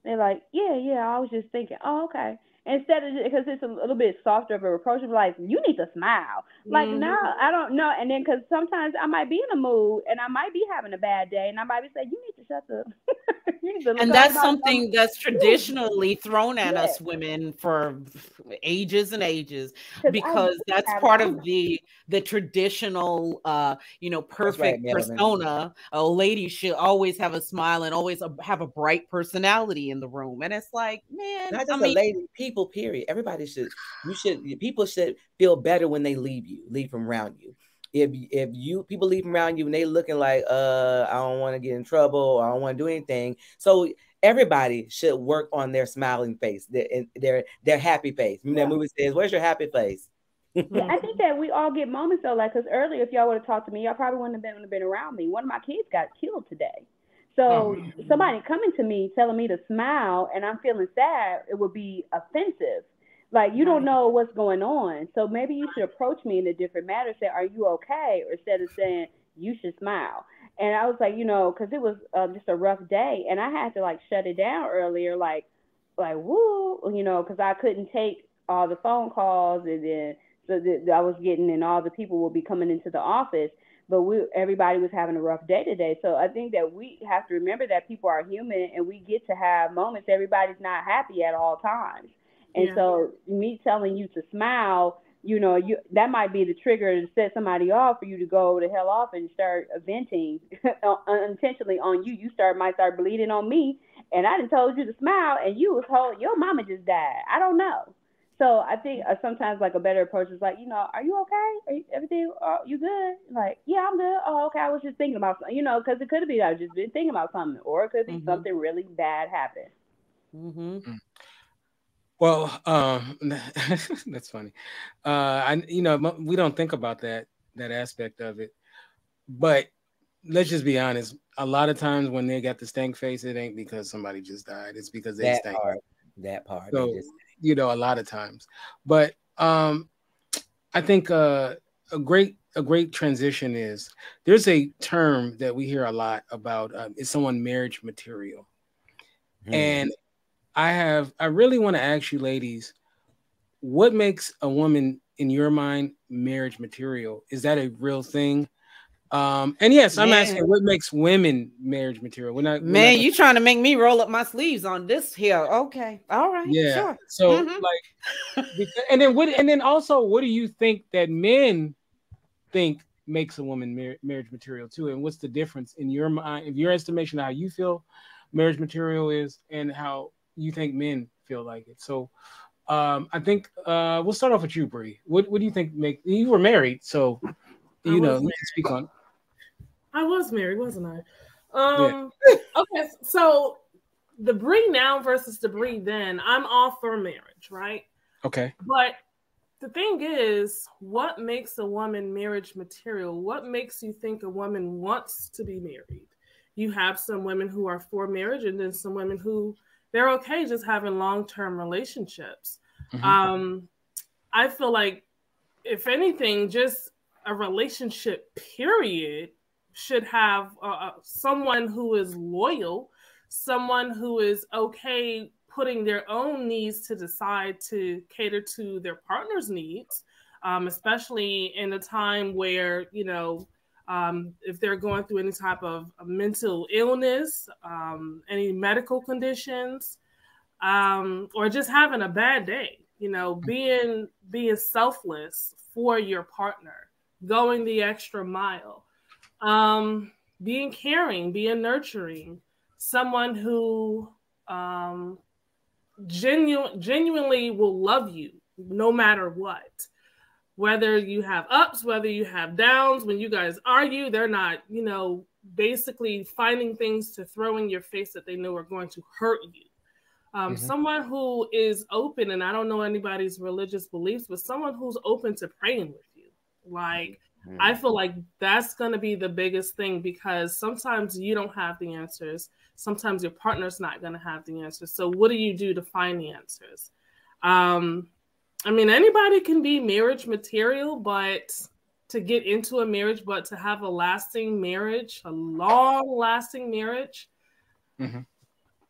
They're like, yeah, yeah. I was just thinking, oh, okay instead of because it's a little bit softer of a reproach, of like you need to smile. Like mm-hmm. no, I don't know. And then because sometimes I might be in a mood and I might be having a bad day, and I might be saying, "You need to shut the." and that's something that's traditionally thrown at us women for ages and ages because that's part of the the traditional uh you know perfect right, persona a lady should always have a smile and always have a bright personality in the room and it's like man not just I mean, a lady people period everybody should you should people should feel better when they leave you leave from around you if if you people leave around you and they looking like uh I don't want to get in trouble I don't want to do anything. So everybody should work on their smiling face, their their, their happy face. yeah. that movie says, "Where's your happy face?" yeah, I think that we all get moments though, like because earlier if y'all would have talked to me, y'all probably wouldn't have been, have been around me. One of my kids got killed today. So oh, somebody coming to me telling me to smile and I'm feeling sad, it would be offensive. Like you don't know what's going on. So maybe you should approach me in a different manner. Say, "Are you okay?" Or instead of saying, "You should smile." And I was like, you know, because it was um, just a rough day, and I had to like shut it down earlier, like, like woo, you know, because I couldn't take all the phone calls, and then so that I was getting, and all the people will be coming into the office. But we, everybody was having a rough day today. So I think that we have to remember that people are human, and we get to have moments. Everybody's not happy at all times. And yeah. so me telling you to smile, you know, you that might be the trigger to set somebody off for you to go the hell off and start venting unintentionally on you. You start might start bleeding on me, and I didn't told you to smile, and you was told your mama just died. I don't know. So I think uh, sometimes like a better approach is like, you know, are you okay? Are you, everything? Are you good? Like, yeah, I'm good. Oh, okay. I was just thinking about something, you know, because it could be I've just been thinking about something, or it could be mm-hmm. something really bad happened. Mm-hmm. Mm. Well, um, that's funny. Uh, I you know we don't think about that that aspect of it, but let's just be honest. A lot of times when they got the stank face, it ain't because somebody just died. It's because they that stank. Part, that part. So just... you know, a lot of times, but um, I think uh, a great a great transition is there's a term that we hear a lot about. Uh, is someone marriage material, hmm. and I have I really want to ask you ladies, what makes a woman in your mind marriage material? Is that a real thing? Um, and yes, I'm asking what makes women marriage material. We're not, we're man, not you trying to make me roll up my sleeves on this here. Okay, all right, yeah. Sure. So mm-hmm. like, and then what? And then also, what do you think that men think makes a woman mar- marriage material too? And what's the difference in your mind, in your estimation, how you feel marriage material is, and how you think men feel like it. So um, I think uh, we'll start off with you, Bree. What what do you think make you were married, so you know you can speak on. I was married, wasn't I? Um, yeah. okay, so the Bree now versus the Bree then, I'm all for marriage, right? Okay. But the thing is, what makes a woman marriage material? What makes you think a woman wants to be married? You have some women who are for marriage, and then some women who they're okay just having long-term relationships. Mm-hmm. Um, I feel like if anything, just a relationship period should have uh, uh, someone who is loyal, someone who is okay putting their own needs to decide to cater to their partner's needs, um, especially in a time where, you know, um, if they're going through any type of mental illness, um, any medical conditions, um, or just having a bad day, you know, being being selfless for your partner, going the extra mile, um, being caring, being nurturing, someone who um, genu- genuinely will love you no matter what. Whether you have ups, whether you have downs, when you guys argue, they're not, you know, basically finding things to throw in your face that they know are going to hurt you. Um, mm-hmm. Someone who is open, and I don't know anybody's religious beliefs, but someone who's open to praying with you. Like, mm-hmm. I feel like that's going to be the biggest thing because sometimes you don't have the answers sometimes your partner's not going to have the answers. So, what do you do to find the answers? Um, I mean, anybody can be marriage material, but to get into a marriage, but to have a lasting marriage, a long lasting marriage, mm-hmm.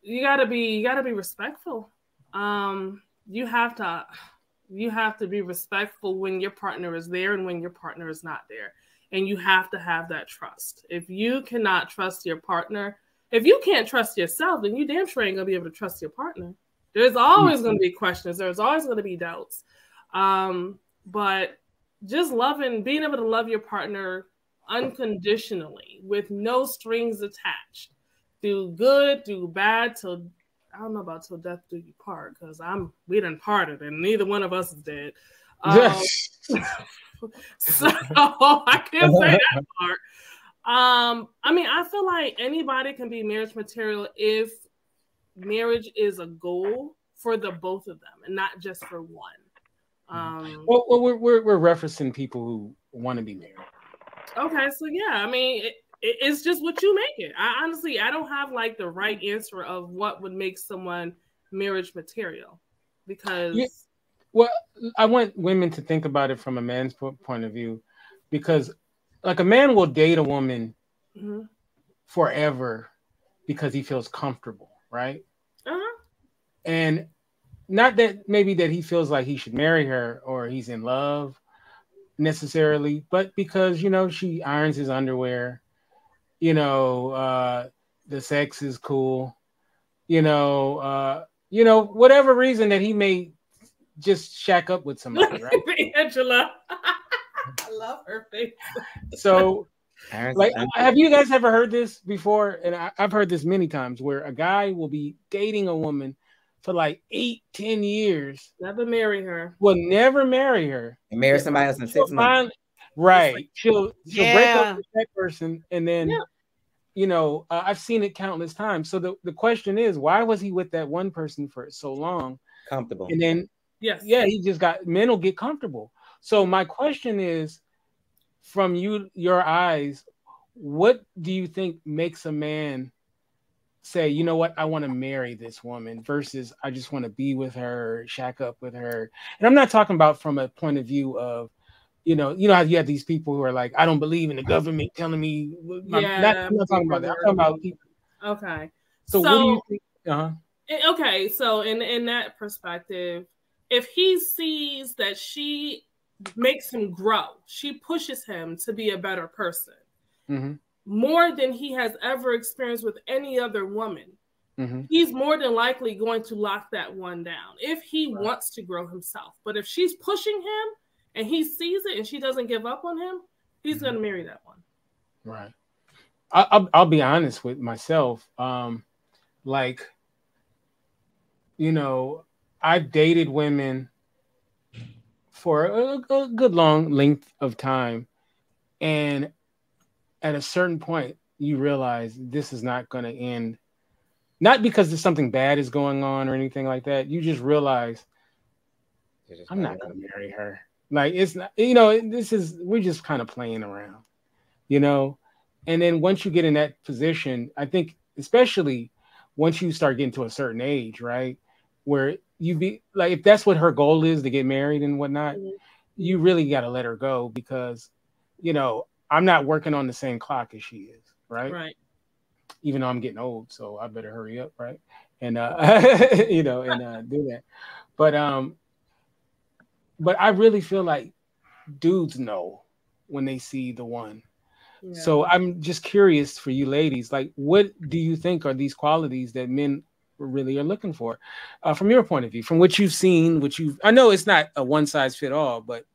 you gotta be you gotta be respectful. Um, you have to you have to be respectful when your partner is there and when your partner is not there. And you have to have that trust. If you cannot trust your partner, if you can't trust yourself, then you damn sure ain't gonna be able to trust your partner. There's always gonna be questions. There's always gonna be doubts. Um, but just loving, being able to love your partner unconditionally with no strings attached, through good, through bad, till I don't know about till death do you part, because I'm we done parted and neither one of us is dead. Um, so I can't say that part. Um, I mean, I feel like anybody can be marriage material if marriage is a goal for the both of them and not just for one. Um, well, well we're, we're, we're referencing people who want to be married. Okay, so yeah, I mean, it, it, it's just what you make it. I honestly, I don't have like the right answer of what would make someone marriage material because. Yeah. Well, I want women to think about it from a man's point of view because like a man will date a woman mm-hmm. forever because he feels comfortable, right? Uh-huh. And not that maybe that he feels like he should marry her or he's in love necessarily, but because you know she irons his underwear, you know, uh, the sex is cool, you know, uh, you know, whatever reason that he may just shack up with somebody, right? Angela. I love her face. So, like, have you guys ever heard this before? And I, have heard this many times where a guy will be dating a woman for like eight, ten years. Never marry her. Will never marry her. And marry somebody else in 6 months. Right. She'll she'll yeah. break up with that person and then yeah. you know, uh, I've seen it countless times. So the, the question is, why was he with that one person for so long? Comfortable. And then yes, yeah, he just got men will get comfortable. So my question is, from you, your eyes, what do you think makes a man say, you know what, I want to marry this woman versus I just want to be with her, shack up with her? And I'm not talking about from a point of view of, you know, you know how you have these people who are like, I don't believe in the government telling me. Yeah, not, I'm not talking about that. I'm talking about people. Okay. So, so what do you think? Uh-huh. Okay, so in in that perspective, if he sees that she makes him grow. She pushes him to be a better person mm-hmm. more than he has ever experienced with any other woman. Mm-hmm. He's more than likely going to lock that one down if he right. wants to grow himself. But if she's pushing him and he sees it and she doesn't give up on him, he's mm-hmm. going to marry that one. Right. I'll, I'll be honest with myself. Um, like, you know, I've dated women for a, a good long length of time. And at a certain point, you realize this is not going to end. Not because there's something bad is going on or anything like that. You just realize I'm not going to marry her. Like it's not, you know, this is we're just kind of playing around, you know. And then once you get in that position, I think especially once you start getting to a certain age, right, where you be like if that's what her goal is to get married and whatnot, mm-hmm. you really got to let her go because you know I'm not working on the same clock as she is, right? Right. Even though I'm getting old, so I better hurry up, right? and uh, you know, and uh, do that. But um, but I really feel like dudes know when they see the one. Yeah. So I'm just curious for you ladies, like, what do you think are these qualities that men really are looking for, uh, from your point of view, from what you've seen, what you've, I know it's not a one size fit all, but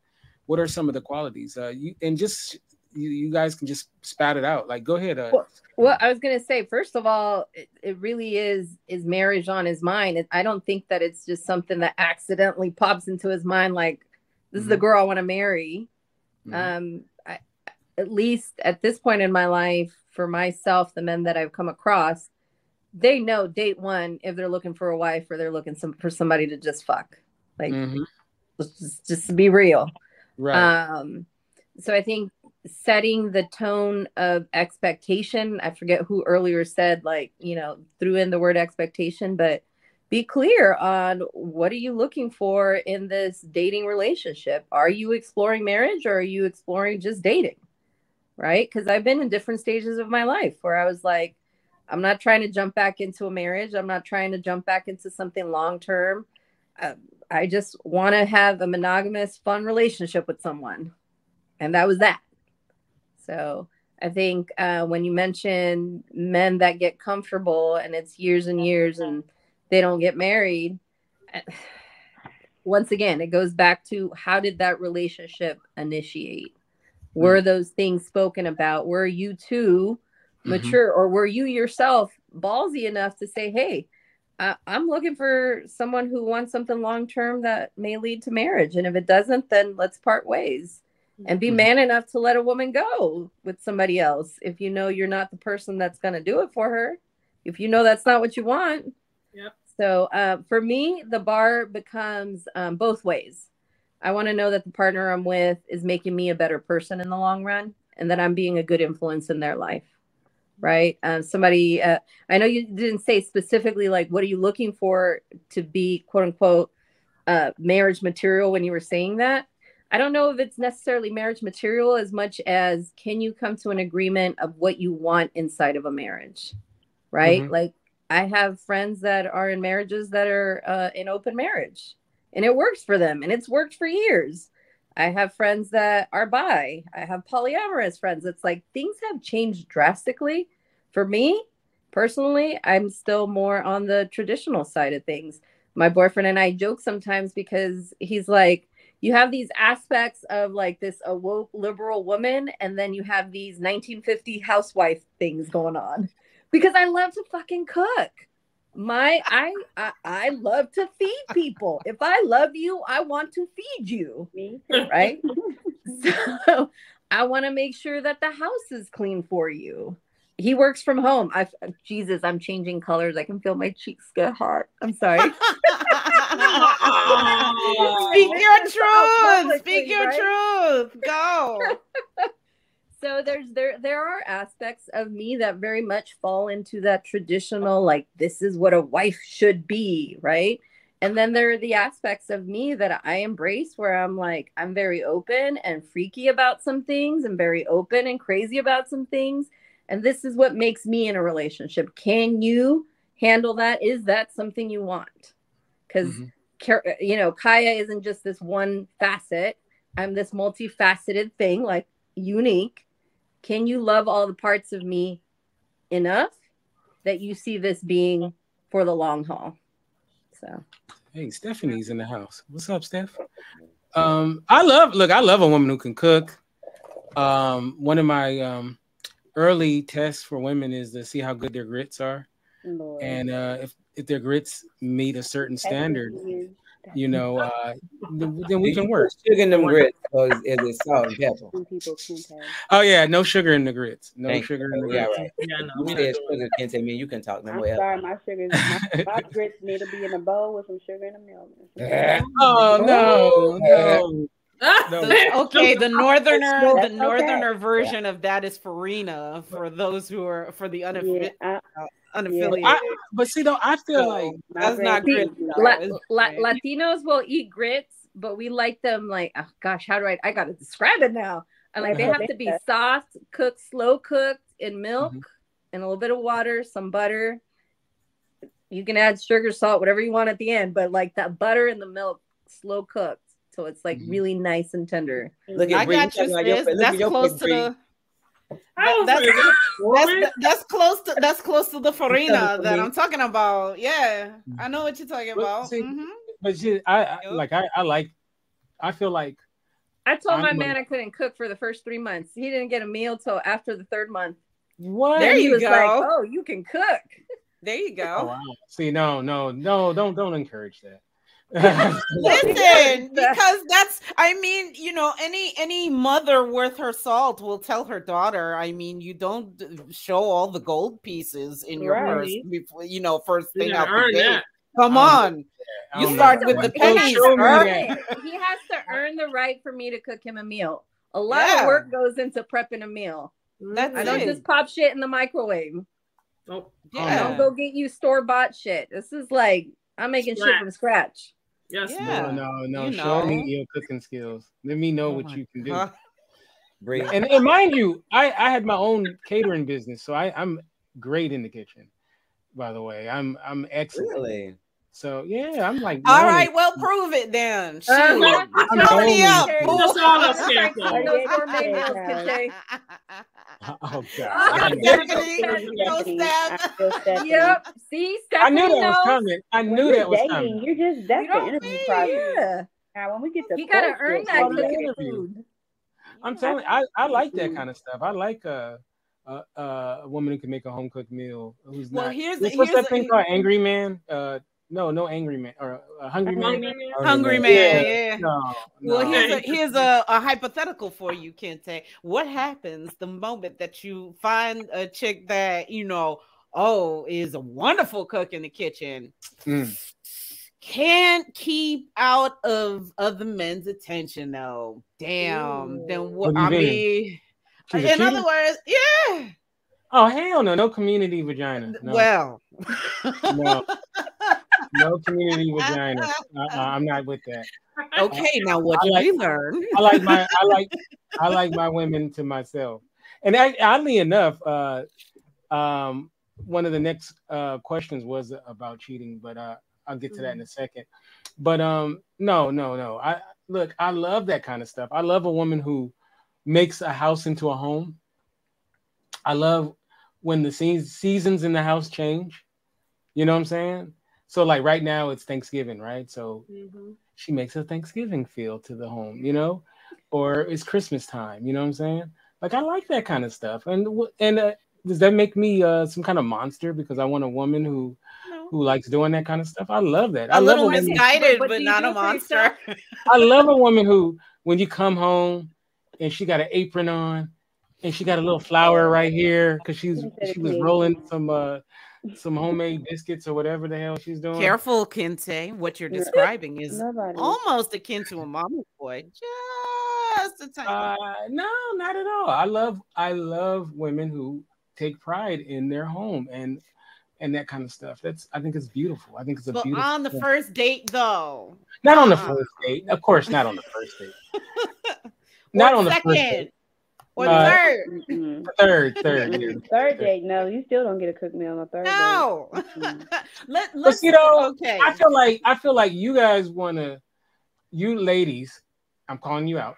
what are some of the qualities? Uh, you and just you, you guys can just spat it out. Like, go ahead. Uh, well, well, I was gonna say, first of all, it, it really is is marriage on his mind. It, I don't think that it's just something that accidentally pops into his mind. Like, this mm-hmm. is the mm-hmm. girl I want to marry. Mm-hmm. Um, I, at least at this point in my life, for myself, the men that I've come across, they know date one if they're looking for a wife or they're looking some for somebody to just fuck. Like, mm-hmm. just just be real. Right. Um, so I think setting the tone of expectation. I forget who earlier said, like, you know, threw in the word expectation, but be clear on what are you looking for in this dating relationship? Are you exploring marriage or are you exploring just dating? Right? Because I've been in different stages of my life where I was like, I'm not trying to jump back into a marriage. I'm not trying to jump back into something long term. Uh, I just want to have a monogamous, fun relationship with someone. And that was that. So I think uh, when you mention men that get comfortable and it's years and years and they don't get married, once again, it goes back to how did that relationship initiate? Were mm-hmm. those things spoken about? Were you two mm-hmm. mature mm-hmm. or were you yourself ballsy enough to say, hey, I- I'm looking for someone who wants something long term that may lead to marriage. And if it doesn't, then let's part ways and be mm-hmm. man enough to let a woman go with somebody else. If you know you're not the person that's going to do it for her if you know that's not what you want. Yep. So uh, for me the bar becomes um, both ways. I want to know that the partner i'm with is making me a better person in the long run and that i'm being a good influence in their life right? Um, somebody uh, i know you didn't say specifically like what are you looking for to be quote unquote uh, marriage material when you were saying that I don't know if it's necessarily marriage material as much as can you come to an agreement of what you want inside of a marriage, right? Mm-hmm. Like I have friends that are in marriages that are uh, in open marriage and it works for them and it's worked for years. I have friends that are bi. I have polyamorous friends. It's like things have changed drastically. For me personally, I'm still more on the traditional side of things. My boyfriend and I joke sometimes because he's like, you have these aspects of like this awoke liberal woman, and then you have these 1950 housewife things going on. Because I love to fucking cook. My I I, I love to feed people. If I love you, I want to feed you. Me, right? so I want to make sure that the house is clean for you he works from home. I Jesus, I'm changing colors. I can feel my cheeks get hot. I'm sorry. Speak your truth. Speak your right? truth. Go. so there's there there are aspects of me that very much fall into that traditional like this is what a wife should be, right? And then there are the aspects of me that I embrace where I'm like I'm very open and freaky about some things and very open and crazy about some things and this is what makes me in a relationship. Can you handle that? Is that something you want? Because, mm-hmm. you know, Kaya isn't just this one facet. I'm this multifaceted thing, like unique. Can you love all the parts of me enough that you see this being for the long haul? So, hey, Stephanie's in the house. What's up, Steph? Um, I love look, I love a woman who can cook. Um, one of my um early test for women is to see how good their grits are, Lord. and uh, if if their grits meet a certain standard, you know, uh, then we can work. Sugar in them grits, is, is it salt and pepper? Oh yeah, no sugar in the grits. No Thank sugar you. in the yeah, grits. Right. Yeah, no, you said sugar can't tell me you can talk no I'm more. Sorry, my sugar, my, my grits need to be in a bowl with some sugar and a milk. oh no, no okay, the northerner, the northerner okay. version yeah. of that is Farina for those who are for the unaffi- yeah, uh, unaffiliated. I, but see, though, I feel so, like that's not see, La- La- Latinos will eat grits, but we like them like, oh gosh, how do I? I got to describe it now. And like they have to be soft, cooked, slow cooked in milk mm-hmm. and a little bit of water, some butter. You can add sugar, salt, whatever you want at the end, but like that butter and the milk, slow cooked, so it's like Mhm. really nice and tender. Look at I Bree, got you, talking about your- sis. That's close to the. That- that's, that's, that's close to that's close to the farina that. I'm talking about. Yeah, I know what you're talking Well, about. see, Mhm. But she, I, I like I, I like I feel like I told my I'm man a- I couldn't cook for the first three months. He didn't get a meal till after the third month. what There he you was go. like, "Oh, you can cook." There you Oh, go. wow. See, no, no, no, don't don't encourage that. Listen, because that's I mean, you know, any any mother worth her salt will tell her daughter, I mean, you don't show all the gold pieces in your Right. purse before you know, first thing gotta out the gate. that. Come Um, on. I You start with the He pennies, to Show me earn that. it. He has to earn the right for me to cook him a meal. A lot Yeah. of work goes into prepping a meal. That's I don't it. just pop shit in the microwave. Oh, I don't go get you store bought shit. This is like I'm making shit from scratch. Yes. Yeah. No, no, no. You Show know. me your cooking skills. Let me know Oh what you can do. God. And, and mind you, I, I had my own catering business, so I, I'm great in the kitchen. By the way, I'm I'm excellent. Really? So yeah, I'm like. All known right, it. well, prove it then. Shoot. Uh-huh. I'm Hurry known up. it. fool. Just all us Like cancel. Those gourmet meals, Kitche. Oh god. Ah, I knew- Stephanie, Stephanie. I Stephanie. Yep. See, I knew that was coming. I knew you're that was dating, coming. You're just that's You the interview think? process. Yeah. Now, when we get to You gotta earn that cooking interview. food. I'm telling. I I like that kind of stuff. I like a a, a woman who can make a home cooked meal. Who's Well, not. here's what's, the- what's here's that the- thing called? Angry man. Uh, no, no, angry man or a hungry man. Hungry man. Hungry man, yeah. No, Well, here's a here's a, a hypothetical for you, Kente. What happens the moment that you find a chick that you know, oh, is a wonderful cook in the kitchen, Mm. can't keep out of other men's attention though? Damn. Then what? What I mean? mean, in other words, yeah. Oh hell no, no community vagina. No, Well, no, no community vagina. Uh-uh, I'm not with that. okay. Now, what I did like- we learn? I like my I like I like my women to myself. And I, oddly enough, uh, um, one of the next uh, questions was about cheating, but uh, I'll get to that in a second. But um, no, no, no. I look, I love that kind of stuff. I love a woman who makes a house into a home. I love when the se- seasons in the house change. You know what I'm saying? So like right now it's Thanksgiving, right? So Mhm. she makes a Thanksgiving feel to the home, you know, or it's Christmas time, you know what I'm saying? Like I like that kind of stuff. And and uh, does that make me uh, some kind of monster because I want a woman who No. who likes doing that kind of stuff? I love that. I A love little a woman. misguided, But but not a monster. I love a woman who, when you come home and she got an apron on and she got a little flour right here because she's she was rolling some uh some homemade biscuits or whatever the hell she's doing. Careful, Kente. What you're describing is Nobody. almost akin to a mama's boy. Just a tiny. Uh, no, not at all. I love I love women who take pride in their home and and that kind of stuff. That's I think it's beautiful. I think it's a but beautiful. on the thing. first date, though. not on the uh-uh. first date, of course, not on the first date. not Or on the first date. Or Uh, third. Mm-mm. Third, third. yeah. Third date, no, you still don't get a cook meal on the third No. date. Mm-mm. Let, But let's you know, okay. I feel like I feel like you guys want to, you ladies, I'm calling you out.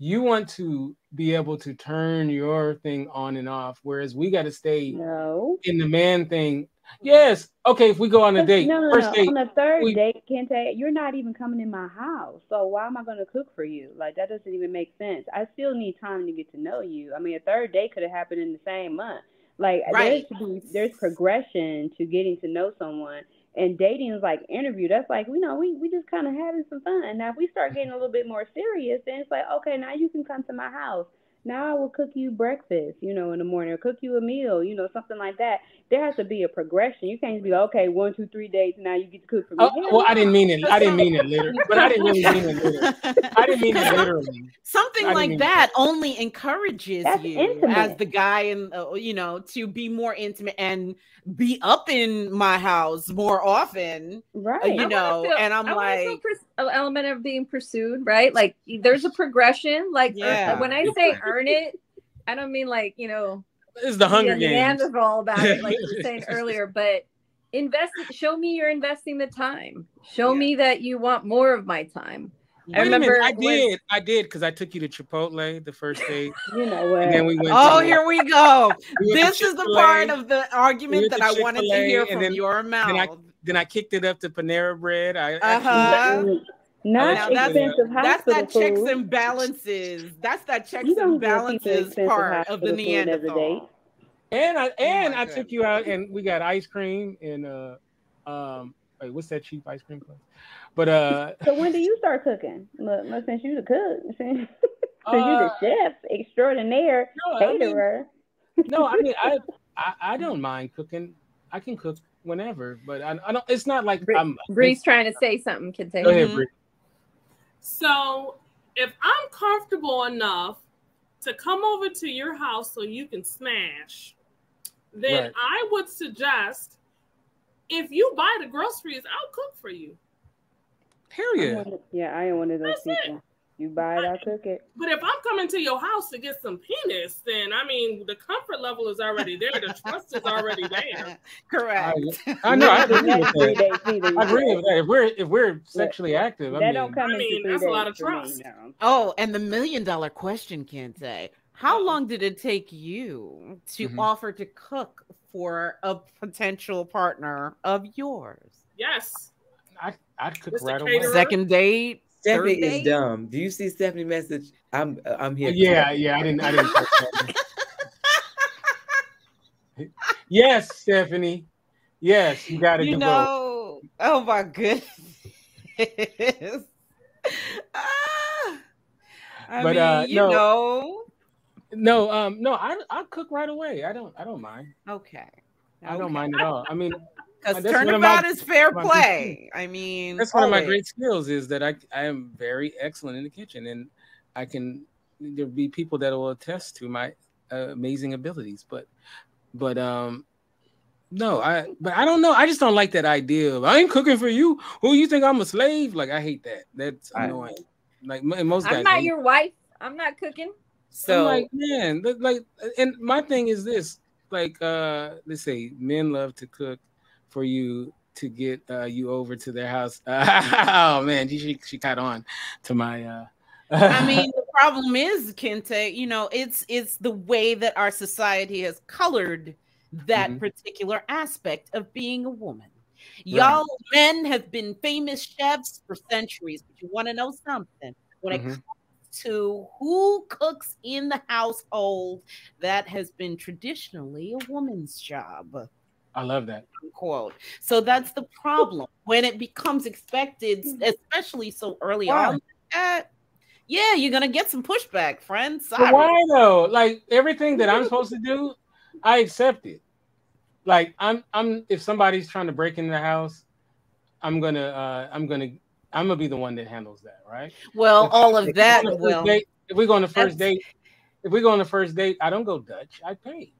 You want to be able to turn your thing on and off, whereas we got to stay No. in the man thing. Yes, okay. If we go on a date, No, no, first no. date, On the third we- date, Kente, you're not even coming in my house. So why am I going to cook for you? Like that doesn't even make sense. I still need time to get to know you. I mean, a third date could have happened in the same month. Like Right. there should be there's progression to getting to know someone. And dating is like interview. That's like, you know, we, we just kind of having some fun. Now, if we start getting a little bit more serious, then it's like, okay, now you can come to my house. Now I will cook you breakfast, you know, in the morning, or cook you a meal, you know, something like that. There has to be a progression. You can't just be like, okay, one, two, three dates, and now you get to cook for me. Oh, Hell well, I didn't mean it. I didn't mean it literally, but I didn't really mean it literally. I didn't mean it literally. Something like mean- that only encourages That's you intimate. as the guy and uh, you know to be more intimate and be up in my house more often Right. uh, you I know, feel- and I'm I like- pers- element of being pursued, right? Like there's a progression. Like ear- Yeah. when I say earn it, I don't mean like you know It's the Hunger be a Games. Neanderthal about it, like you were saying earlier. But invest show me you're investing the time show yeah. me that you want more of my time I remember I did. I did because I took you to Chipotle the first day. you know what? And then we went. Oh, to, here we go. we this is the part of the argument we that I wanted to hear from then, your mouth. Then I, then I kicked it up to Panera Bread. I uh-huh. Not expensive That's that checks and balances. That's that checks and balances part of the Neanderthal. And I oh and oh I God. took you out and we got ice cream and uh um wait, what's that cheap ice cream place? But uh So when do you start cooking? Look, since you the cook, since uh, you the chef extraordinaire no, caterer. I mean, no, I mean I, I I don't mind cooking. I can cook whenever, but I, I don't it's not like Bree, I'm Bree's trying to say something, can say. Go ahead, Bree. So if I'm comfortable enough to come over to your house so you can smash, then right. I would suggest if you buy the groceries, I'll cook for you. Period. Yeah, I am one of those That's people. It. You buy it, I'll cook it. But if I'm coming to your house to get some penis, then I mean the comfort level is already there. The trust is already there. Correct. I, I know. I agree with that. I agree with that. If we're if we're sexually active, I that mean, don't come I mean that's a lot of trust. Oh, and the million dollar question, Kente. How long did it take you to mm-hmm. offer to cook for a potential partner of yours? Yes. I I'd cook right away. Second date. Stephanie is dumb. Do you see Stephanie message? I'm I'm here. Yeah, yeah. I didn't. I didn't. yes, Stephanie. Yes, you got to. You know. Oh my goodness. ah, I but mean, uh, you no, know. No, um, no. I I cook right away. I don't. I don't mind. Okay. I don't mind at all. I mean, because turnabout is fair play. I mean, that's one always. of my great skills is that I I am very excellent in the kitchen, and I can there'll be people that will attest to my uh, amazing abilities. But but um no, I but I don't know. I just don't like that idea of I ain't cooking for you. Who you think I'm a slave? Like I hate that. That's I, annoying. Like most guys. I'm not your wife. I'm not cooking. So I'm like man, like, and my thing is this: like, uh, let's say men love to cook for you to get uh, you over to their house. oh man, she she caught on to my. Uh... I mean, the problem is, Kente. You know, it's it's the way that our society has colored that mm-hmm. particular aspect of being a woman. Y'all men have been famous chefs for centuries, but you want to know something? When mm-hmm. it comes to who cooks in the household, that has been traditionally a woman's job. I love that. Quote. So that's the problem when it becomes expected, especially so early on. That, yeah, you're gonna get some pushback, friends. Why though? Like everything that I'm supposed to do, I accept it. Like I'm, I'm. If somebody's trying to break into the house, I'm gonna, uh, I'm gonna, I'm gonna be the one that handles that, right? Well, if, all of that. Well, date, if we go on the first date, if we go on the first date, I don't go Dutch. I pay.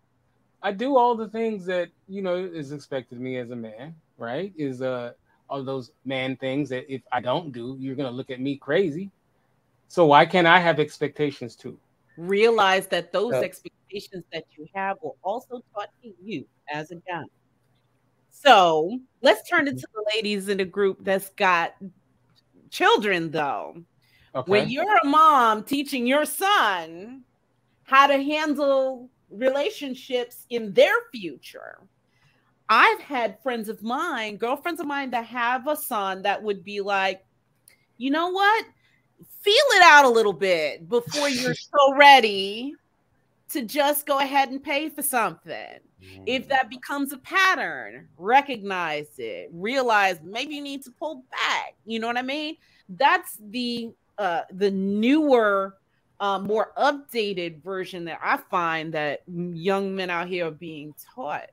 I do all the things that you know is expected of me as a man, right? Is uh all those man things that if I don't do, you're gonna look at me crazy. So why can't I have expectations too? Realize that those expectations that you have were also taught to you as a guy. So let's turn it to the ladies in the group that's got children though. Okay. When you're a mom teaching your son how to handle relationships in their future. I've had friends of mine, girlfriends of mine that have a son that would be like, you know what? Feel it out a little bit before you're so ready to just go ahead and pay for something. If that mm. becomes a pattern, recognize it, realize maybe you need to pull back. You know what I mean? That's the uh the newer uh, more updated version that I find that young men out here are being taught.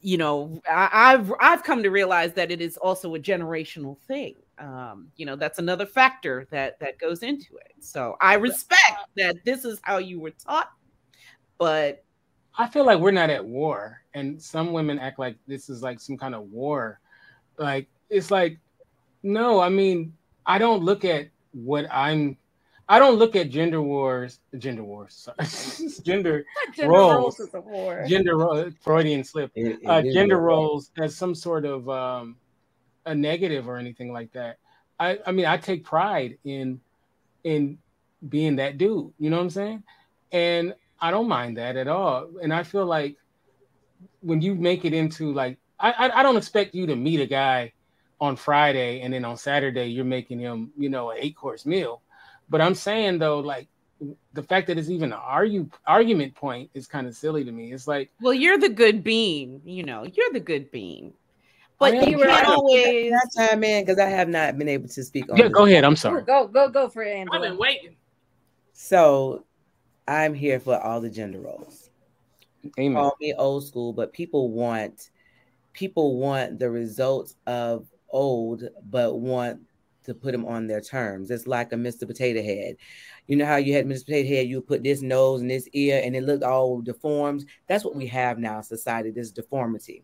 You know, I, have I've come to realize that it is also a generational thing. Um, you know, that's another factor that that goes into it. So I respect that this is how you were taught, but I feel like we're not at war, and some women act like this is like some kind of war. Like it's like, no, I mean, I don't look at what I'm I don't look at gender wars, gender wars, gender, gender roles, roles gender ro- Freudian slip, it, it uh, gender roles as some sort of um, a negative or anything like that. I, I mean, I take pride in in being that dude. You know what I'm saying? And I don't mind that at all. And I feel like when you make it into like, I, I, I don't expect you to meet a guy on Friday and then on Saturday you're making him, you know, an eight course meal. But I'm saying though, like the fact that it's even an argue argument point is kind of silly to me. It's like, well, you're the good bean, you know, you're the good bean. But you can't always that time in because I have not been able to speak on. Yeah, go ahead. I'm sorry. Go, go, go for it. I've been waiting. So, I'm here for all the gender roles. Amen. Call me old school, but people want people want the results of old, but want to put them on their terms. It's like a Mr. Potato Head. You know how you had Mr. Potato Head, you put this nose and this ear, and it looked all deformed. That's what we have now in society. This deformity.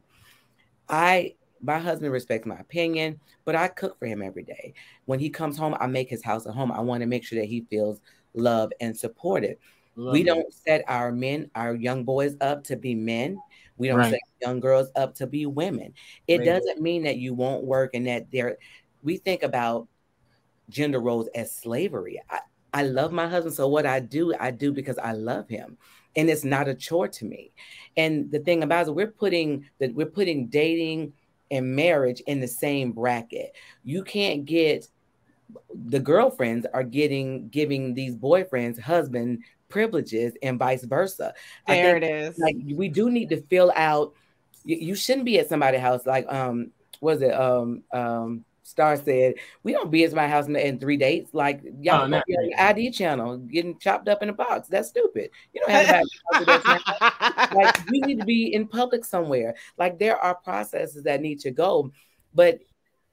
I my husband respects my opinion, but I cook for him every day. When he comes home, I make his house a home. I want to make sure that he feels loved and supported. Love we don't set our men, our young boys up to be men. We don't right. set young girls up to be women. It right. doesn't mean that you won't work and that there we think about gender roles as slavery. I, I love my husband. So what I do, I do because I love him. And it's not a chore to me. And the thing about it, we're putting that we're putting dating and marriage in the same bracket. You can't get the girlfriends are getting giving these boyfriends husband privileges and vice versa. There think, it is. Like we do need to fill out. You, you shouldn't be at somebody's house. Like um, was it um um Star said, "We don't be at my house in, three dates. Like y'all, oh, your ID channel getting chopped up in a box. That's stupid. You don't have to like we need to be in public somewhere. Like there are processes that need to go, but."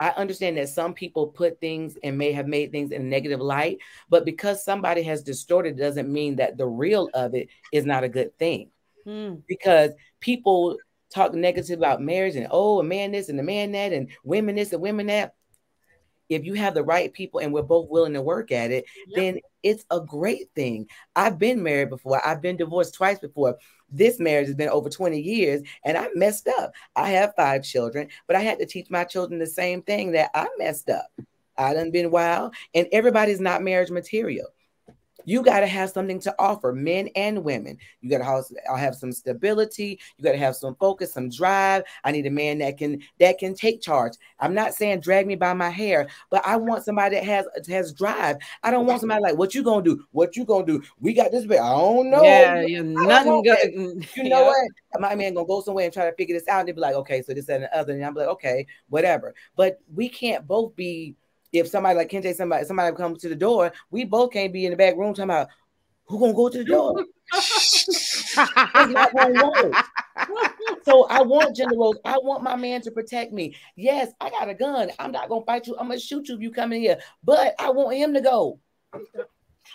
I understand that some people put things and may have made things in a negative light, but because somebody has distorted doesn't mean that the real of it is not a good thing. Hmm. Because people talk negative about marriage and oh, a man this and a man that, and women this and women that if you have the right people and we're both willing to work at it, yep. then it's a great thing. I've been married before, I've been divorced twice before. This marriage has been over 20 years and I messed up. I have five children, but I had to teach my children the same thing that I messed up. I done been wild, and everybody's not marriage material you got to have something to offer men and women. You got to have, uh, have some stability. You got to have some focus some drive. I need a man that can that can take charge. I'm not saying drag me by my hair but i want somebody that has has drive. I don't want somebody like what you gonna do? What you gonna do? We got this i don't know. Yeah you're nothing good you know what? My man gonna go somewhere and try to figure this out and they be like okay so this and the other and i'm like okay whatever. But we can't both be if somebody like Kente, somebody somebody comes to the door, we both can't be in the back room talking about who gonna go to the door. so I want gender roles. I want my man to protect me. Yes, I got a gun. I'm not gonna fight you. I'm gonna shoot you if you come in here. But I want him to go.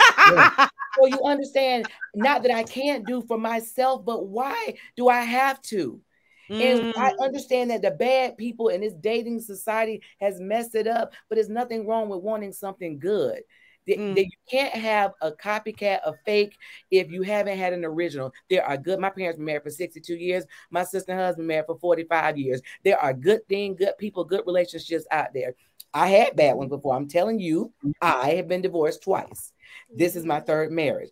yeah. So you understand, not that I can't do for myself, but why do I have to? And I mm. understand that the bad people in this dating society has messed it up, but there's nothing wrong with wanting something good. Mm. you can't have a copycat, a fake, if you haven't had an original. There are good. My parents were married for 62 years. My sister and husband married for 45 years. There are good things, good people, good relationships out there. I had bad ones before. I'm telling you, mm-hmm. I have been divorced twice. This is my third marriage.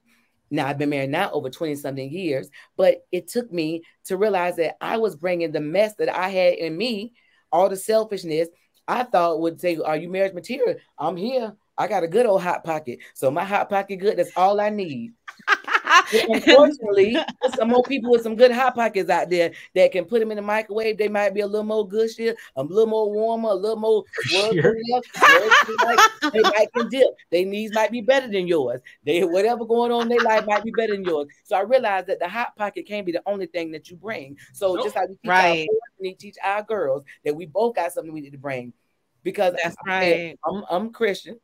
Now I've been married now over 20 something years, but it took me to realize that I was bringing the mess that I had in me, all the selfishness. I thought would say, "Are you marriage material?" I'm here. I got a good old hot pocket, so my hot pocket good. That's all I need. unfortunately, some more people with some good hot pockets out there that can put them in the microwave. They might be a little more gushy, a little more warmer, a little more. Sure. they might can dip. Their knees might be better than yours. They whatever going on in their life might be better than yours. So I realized that the hot pocket can't be the only thing that you bring. So nope. just like we teach right. our boys, teach our girls that we both got something we need to bring. Because that's right. I'm, I'm Christian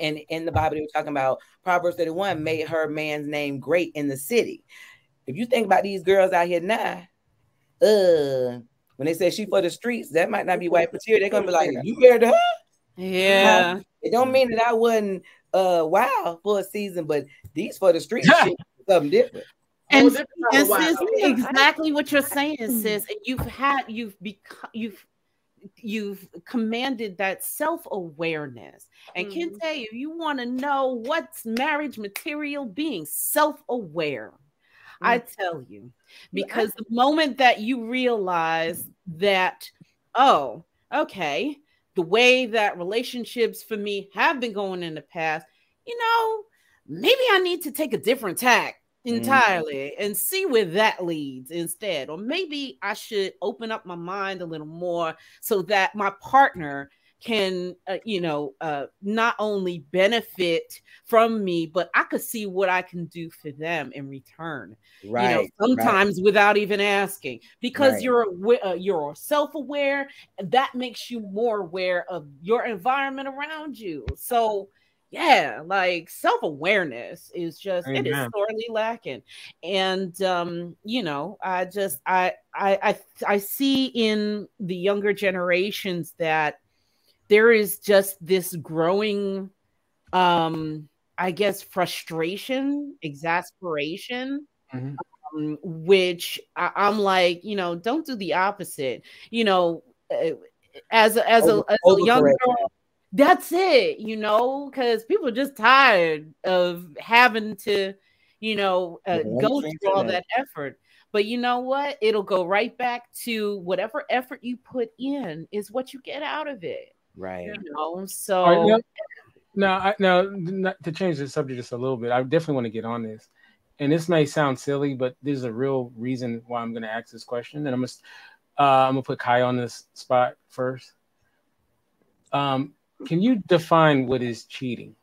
and in the Bible, they were talking about Proverbs 31 made her man's name great in the city. If you think about these girls out here now, uh, when they say she for the streets, that might not be white material. They're gonna be like, You married her? Yeah. It don't mean that I wouldn't uh wow for a season, but these for the street something different. And, and sis, exactly what you're saying, sis. And you've had you've become you've you've commanded that self-awareness. And mm. Mm-hmm. Kente, if you want to know what's marriage material, being self-aware. I mm. tell you, because the moment that you realize that, oh, okay, the way that relationships for me have been going in the past, you know, maybe I need to take a different tack. Entirely mm. and see where that leads instead. Or maybe I should open up my mind a little more so that my partner can uh, you know uh, not only benefit from me but i could see what i can do for them in return right you know, sometimes right. without even asking because right. you're uh, you're self-aware that makes you more aware of your environment around you so yeah like self-awareness is just Amen. it is sorely lacking and um you know i just I, I i i see in the younger generations that there is just this growing um i guess frustration exasperation mm-hmm. um, which I, am like you know don't do the opposite you know uh, as a, as a, as a young girl that's it you know because people are just tired of having to you know uh, go through all that effort but you know what it'll go right back to whatever effort you put in is what you get out of it Right. You know, so right, now, now, now, to change the subject just a little bit, I definitely want to get on this. And this may sound silly, but there's a real reason why I'm going to ask this question. And I'm gonna, uh, I'm gonna put Kai on this spot first. Um, can you define what is cheating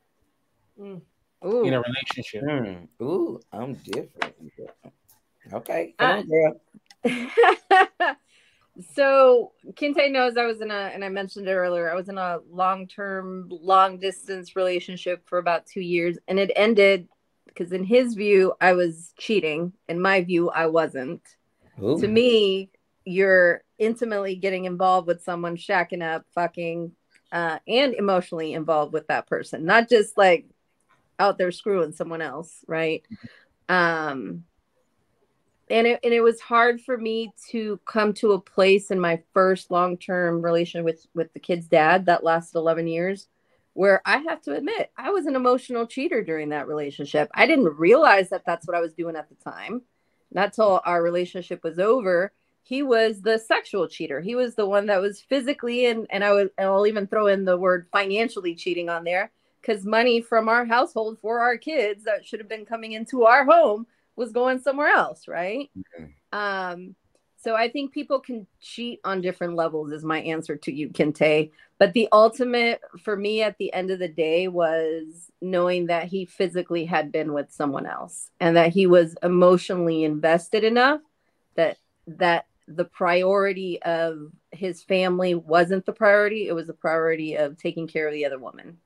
mm. in a relationship? Mm. Ooh, I'm different. Okay, come uh, on, girl. So Kente knows I was in a, and I mentioned it earlier, I was in a long term, long distance relationship for about two years, and it ended because, in his view, I was cheating. In my view, I wasn't. Ooh. To me, you're intimately getting involved with someone, shacking up, fucking, uh, and emotionally involved with that person, not just like out there screwing someone else, right? Um, and it, and it was hard for me to come to a place in my first long-term relation with with the kid's dad that lasted 11 years where i have to admit i was an emotional cheater during that relationship i didn't realize that that's what i was doing at the time not till our relationship was over he was the sexual cheater he was the one that was physically and and i would and i'll even throw in the word financially cheating on there because money from our household for our kids that should have been coming into our home was going somewhere else, right? Um, so I think people can cheat on different levels, is my answer to you, Kente. But the ultimate for me at the end of the day was knowing that he physically had been with someone else and that he was emotionally invested enough that that the priority of his family wasn't the priority. It was the priority of taking care of the other woman.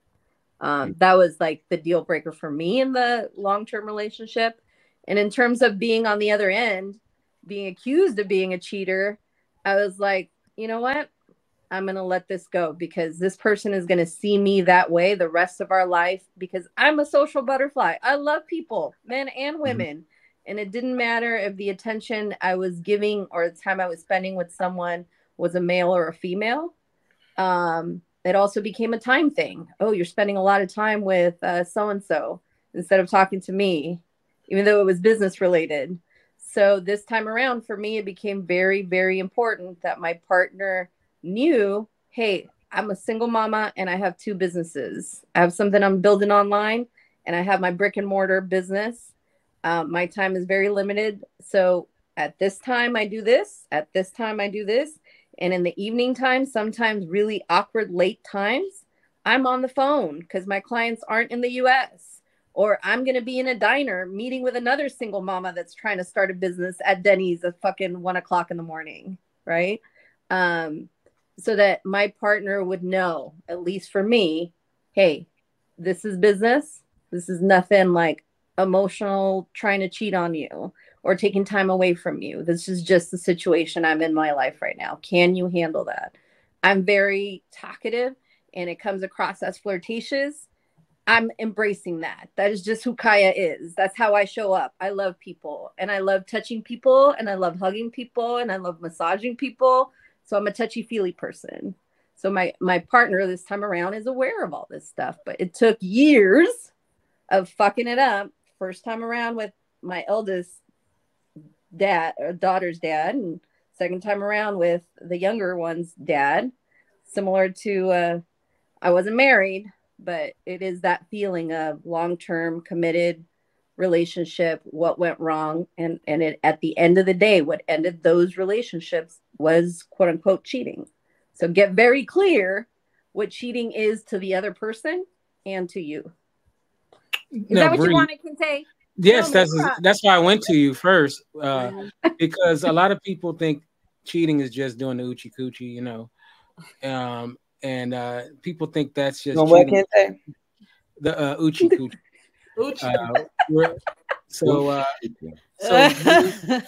Um, that was like the deal breaker for me in the long term relationship. And in terms of being on the other end, being accused of being a cheater, I was like, you know what? I'm going to let this go because this person is going to see me that way the rest of our life because I'm a social butterfly. I love people, men and mm-hmm. women. And it didn't matter if the attention I was giving or the time I was spending with someone was a male or a female. Um, it also became a time thing. Oh, you're spending a lot of time with so and so instead of talking to me even though it was business related. So this time around, for me, it became very, very important that my partner knew hey, I'm a single mama and I have two businesses. I have something I'm building online and I have my brick and mortar business. Um, my time is very limited. So at this time, I do this. At this time, I do this. And in the evening time, sometimes really awkward late times, I'm on the phone because my clients aren't in the US or I'm going to be in a diner meeting with another single mama that's trying to start a business at Denny's at fucking one o'clock in the morning, right? Um, so that my partner would know, at least for me, hey, this is business. This is nothing like emotional trying to cheat on you or taking time away from you. This is just the situation I'm in my life right now. Can you handle that? I'm very talkative and it comes across as flirtatious I'm embracing that. That is just who Kaya is. That's how I show up. I love people and I love touching people and I love hugging people and I love massaging people. So I'm a touchy feely person. So my my partner this time around is aware of all this stuff, but it took years of fucking it up. First time around with my eldest dad or daughter's dad and second time around with the younger one's dad. Similar to uh, i wasn't married but it is that feeling of long-term committed relationship what went wrong and and it, at the end of the day what ended those relationships was quote unquote cheating. So get very clear what cheating is to the other person and to you is that what Bree, you wanted to say yes that's that's why i went to you first uh, because a lot of people think cheating is just doing the uchi coochie you know um, and uh, people think that's just what can say? the uh, uchi coochie. uchi. Uh, so, uh, so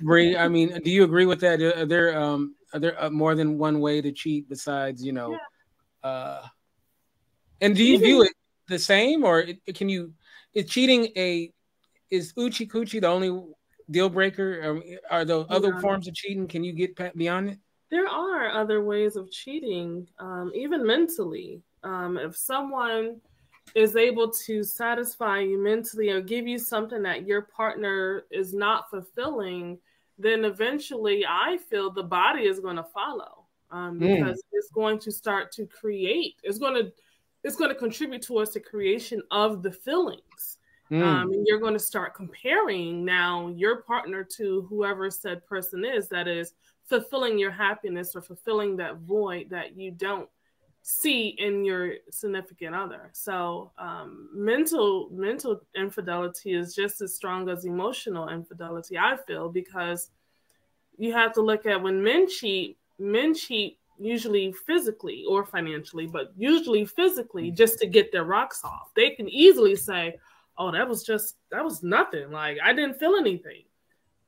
Bree, I mean, do you agree with that? Are there um, are there uh, more than one way to cheat besides you know? Yeah. Uh, and do you view it the same, or can you? Is cheating a is uchi coochie the only deal breaker? Or are there other yeah. forms of cheating? Can you get beyond it? there are other ways of cheating, um, even mentally. Um, if someone is able to satisfy you mentally or give you something that your partner is not fulfilling, then eventually I feel the body is going to follow um, hmm. because mm. it's going to start to create. It's going to it's going to contribute towards the creation of the feelings. Mm. Um, and you're going to start comparing now your partner to whoever said person is that is fulfilling your happiness or fulfilling that void that you don't see in your significant other. So um, mental mental infidelity is just as strong as emotional infidelity. I feel because you have to look at when men cheat. Men cheat usually physically or financially, but usually physically just to get their rocks off. They can easily say, "Oh, that was just that was nothing. Like I didn't feel anything."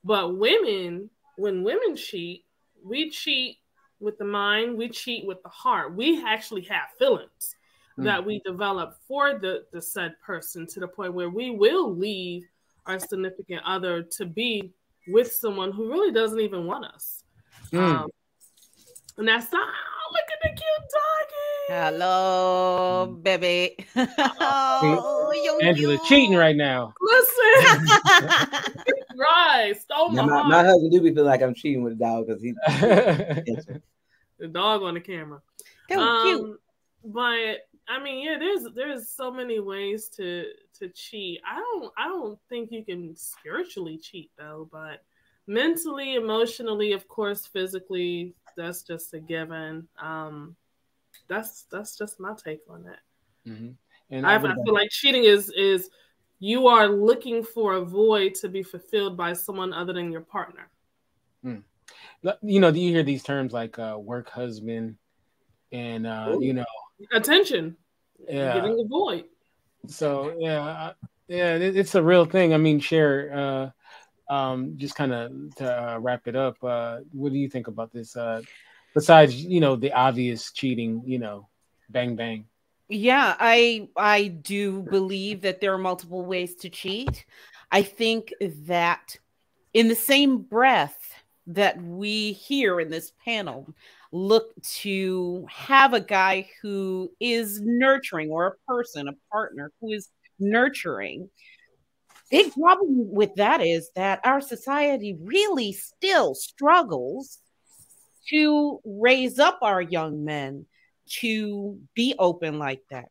But women, when women cheat, we cheat with the mind, we cheat with the heart. We actually have feelings mm. that we develop for the, the said person to the point where we will leave our significant other to be with someone who really doesn't even want us. Mm. Um, and that's not look at the cute doggy. Hello, baby. oh, Angela cheating right now. Listen, right? Stole my, my, my, husband do be feel like I'm cheating with the dog because he the dog on the camera. um, cute. But I mean, yeah, there's there's so many ways to to cheat. I don't I don't think you can spiritually cheat though, but mentally, emotionally, of course, physically, that's just a given. Um, that's that's just my take on that. Mm-hmm. And I, I feel like cheating is is you are looking for a void to be fulfilled by someone other than your partner. Mm. You know, do you hear these terms like uh, work husband and uh, you know attention? Yeah, getting a void. So yeah, yeah, it's a real thing. I mean, Cher. Uh, um, just kind of to uh, wrap it up, uh, what do you think about this? Uh, besides, you know, the obvious cheating, you know, bang bang. Yeah, I I do believe that there are multiple ways to cheat. I think that in the same breath that we here in this panel look to have a guy who is nurturing or a person, a partner who is nurturing, big problem with that is that our society really still struggles to raise up our young men to be open like that.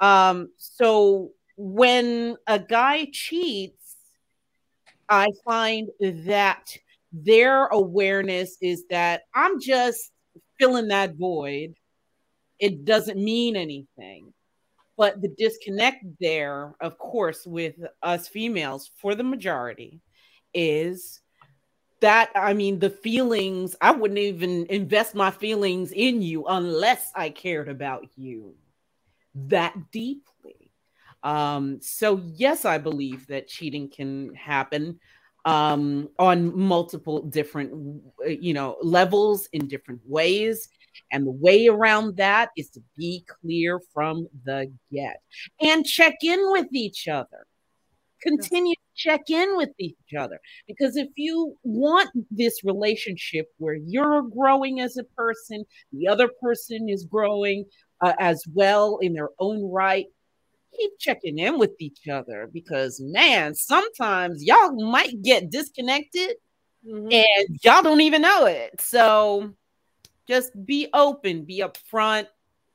Um, so when a guy cheats, I find that their awareness is that I'm just filling that void. It doesn't mean anything. But the disconnect there, of course, with us females for the majority is that I mean, the feelings, I wouldn't even invest my feelings in you unless I cared about you that deeply. Um, so, yes, I believe that cheating can happen um, on multiple different, you know, levels in different ways. And the way around that is to be clear from the get and check in with each other. Continue to check in with each other because if you want this relationship where you're growing as a person, the other person is growing uh, as well in their own right, keep checking in with each other because man, sometimes y'all might get disconnected mm-hmm. and y'all don't even know it. So just be open, be upfront,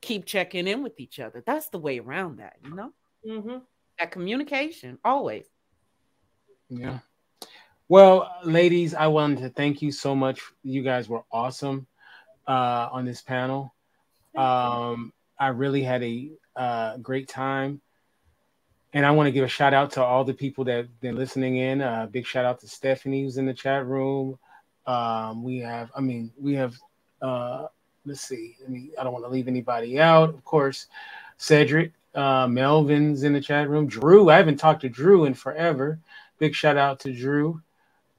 keep checking in with each other. That's the way around that, you know? Mm-hmm. That communication always. Yeah. Well, ladies, I wanted to thank you so much. You guys were awesome uh, on this panel. Um, I really had a uh, great time. And I want to give a shout out to all the people that have been listening in. Uh, big shout out to Stephanie who's in the chat room. Um, we have, I mean, we have, uh, let's see, I mean, I don't want to leave anybody out. Of course, Cedric, uh, Melvin's in the chat room. Drew, I haven't talked to Drew in forever. Big shout out to Drew.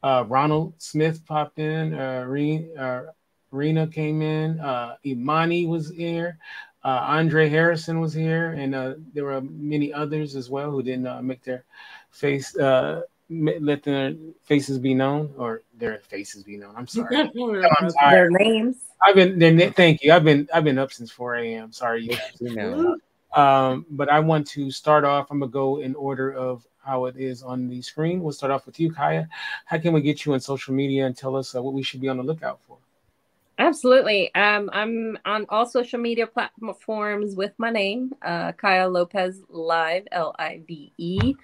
Uh, Ronald Smith popped in. Uh, Rena, uh, Rena came in. Uh, Imani was here. Uh, Andre Harrison was here, and uh, there were many others as well who didn't uh, make their face uh, let their faces be known or their faces be known. I'm sorry. I'm their names. I've been. Thank you. I've been. I've been up since 4 a.m. Sorry, you know. um, but I want to start off. I'm gonna go in order of how it is on the screen. We'll start off with you, Kaya. How can we get you on social media and tell us uh, what we should be on the lookout for? Absolutely. Um, I'm on all social media platforms with my name, uh, Kaya Lopez Live, L I V E.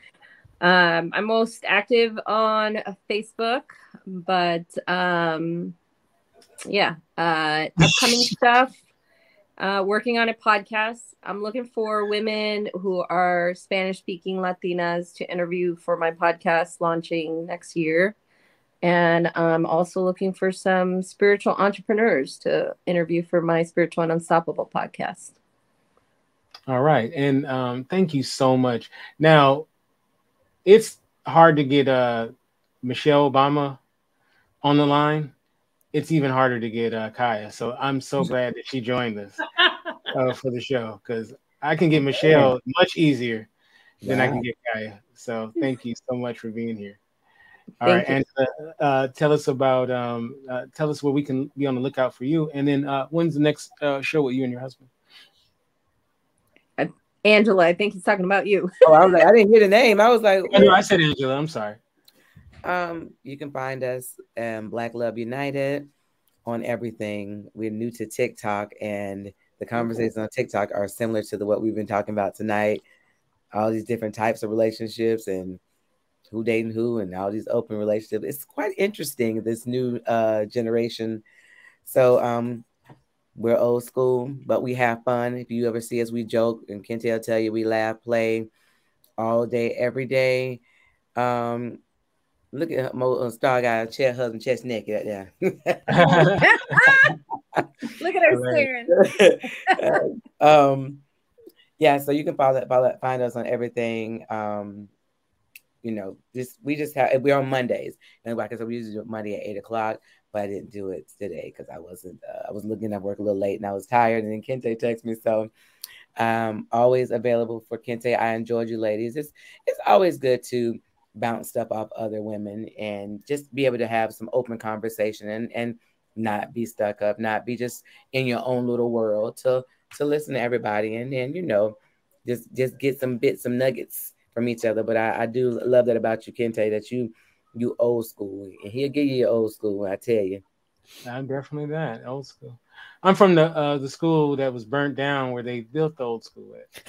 Um, I'm most active on Facebook, but um, yeah, uh, upcoming stuff. Uh, working on a podcast. I'm looking for women who are Spanish speaking Latinas to interview for my podcast launching next year. And I'm also looking for some spiritual entrepreneurs to interview for my Spiritual and Unstoppable podcast. All right. And um, thank you so much. Now, it's hard to get uh, Michelle Obama on the line. It's even harder to get uh, Kaya. So I'm so glad that she joined us uh, for the show because I can get Michelle much easier than I can get Kaya. So thank you so much for being here. All Thank right, you. and uh, tell us about um, uh, tell us where we can be on the lookout for you, and then uh, when's the next uh, show with you and your husband? Uh, Angela, I think he's talking about you. oh, I was like, I didn't hear the name. I was like, oh, no, I said Angela. I'm sorry. Um, you can find us um Black Love United on everything. We're new to TikTok, and the conversations on TikTok are similar to the what we've been talking about tonight. All these different types of relationships and who dating who and all these open relationships. It's quite interesting, this new uh, generation. So um, we're old school, but we have fun. If you ever see us, we joke, and Kente will tell you we laugh, play all day, every day. Um, look at Mo uh, Star guy, chair husband, chest naked right there. look at her staring. um, yeah, so you can follow, follow find us on everything. Um, you know, just we just have we're on Mondays, and like I said, we usually do it Monday at eight o'clock, but I didn't do it today because I wasn't. Uh, I was looking at work a little late and I was tired, and then Kente texted me, so um, always available for Kente. I enjoyed you, ladies. It's it's always good to bounce stuff off other women and just be able to have some open conversation and and not be stuck up, not be just in your own little world to to listen to everybody and then you know just just get some bits, some nuggets from each other. But I, I do love that about you, Kente, that you you old school, and he'll give you your old school. I tell you. I'm definitely that old school. I'm from the uh, the school that was burnt down where they built the old school at.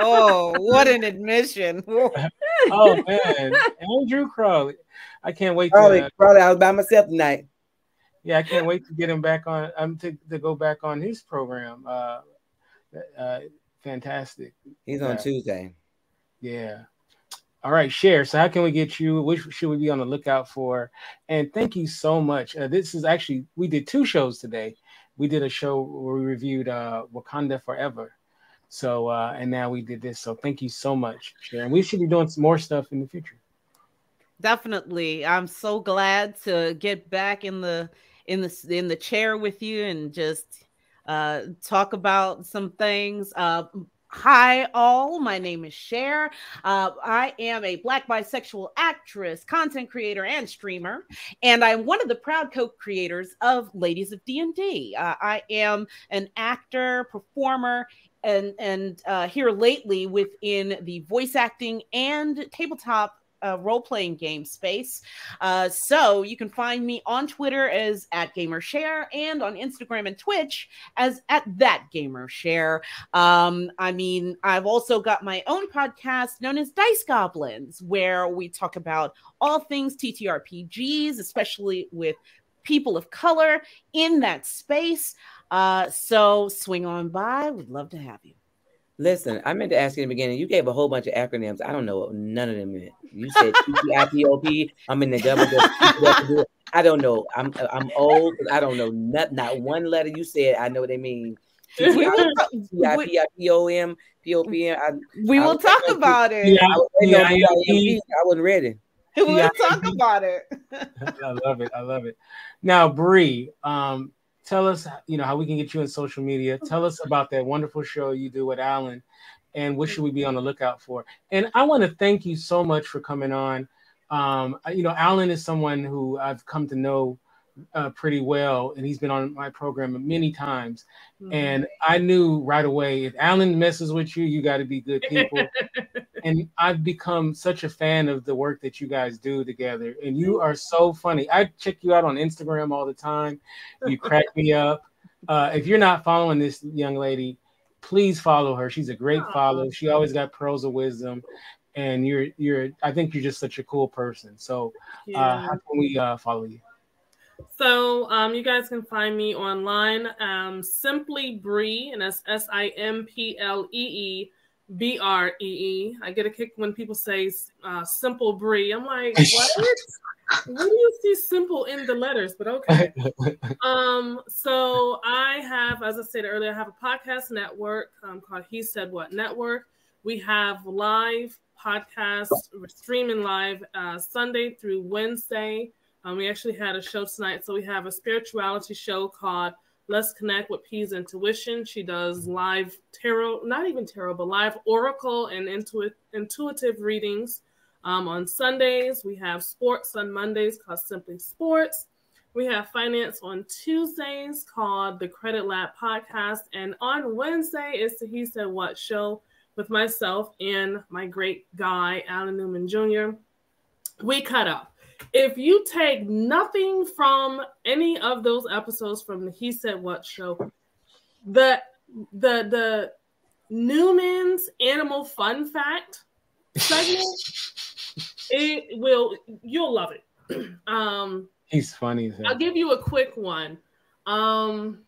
oh, what an admission! oh man, Andrew Crowley. I can't wait. Crowley, to, uh, Crowley, I was by myself tonight. Yeah, I can't wait to get him back on. I'm um, to, to go back on his program. Uh, uh, fantastic. He's on Tuesday. Yeah. All right, Cher. So, how can we get you? Which should we be on the lookout for? And thank you so much. Uh, this is actually we did two shows today. We did a show where we reviewed uh, Wakanda Forever. So, uh, and now we did this. So, thank you so much, Sharon. We should be doing some more stuff in the future. definitely. I'm so glad to get back in the in the in the chair with you and just uh talk about some things. Uh Hi, all. My name is Cher. Uh, I am a Black bisexual actress, content creator, and streamer, and I'm one of the proud co-creators of Ladies of D&D. Uh, I am an actor, performer, and and uh, here lately within the voice acting and tabletop uh, role playing game space. Uh, so you can find me on Twitter as at GamerShare and on Instagram and Twitch as at that GamerShare. Um, I mean, I've also got my own podcast known as Dice Goblins, where we talk about all things TTRPGs, especially with people of color in that space. Uh, so swing on by. We'd love to have you. Listen, I meant to ask you in the beginning. You gave a whole bunch of acronyms. I don't know what none of them meant. You said TPIPOP. I'm in the double. I don't know. I'm I'm old. I don't know not not one letter you said. I know what they mean. We will talk about it. Yeah, I, wasn't ready. We'll talk about it. I love it. I love it. Now, Bree, um, tell us, you know, how we can get you in social media. Tell us about that wonderful show you do with Alan and what should we be on the lookout for? And I want to thank you so much for coming on. Um, you know, Alan is someone who I've come to know uh, pretty well, and he's been on my program many times. Mm-hmm. And I knew right away if Alan messes with you, you got to be good people. and I've become such a fan of the work that you guys do together. And you are so funny. I check you out on Instagram all the time. You crack me up. Uh, if you're not following this young lady, please follow her. She's a great follow. She always got pearls of wisdom. And you're you're I think you're just such a cool person. So uh, how can we uh, follow you? So um, you guys can find me online, um, simply Bree, and that's S I M P L E E B R E E. I get a kick when people say uh, simple Bree. I'm like, what? Where do you see simple in the letters? But okay. um, so I have, as I said earlier, I have a podcast network um, called He Said What Network. We have live podcasts, we're streaming live uh, Sunday through Wednesday. Um, we actually had a show tonight. So we have a spirituality show called Let's Connect with P's Intuition. She does live tarot, not even tarot, but live oracle and intuit, intuitive readings. Um, on Sundays, we have sports on Mondays called Simply Sports. We have finance on Tuesdays called the Credit Lab Podcast. And on Wednesday is the He Said What show with myself and my great guy, Alan Newman Jr. We cut up if you take nothing from any of those episodes from the He Said What show, the the the Newman's Animal Fun Fact segment, it will you'll love it. Um, He's funny. I'll give you a quick one. Um,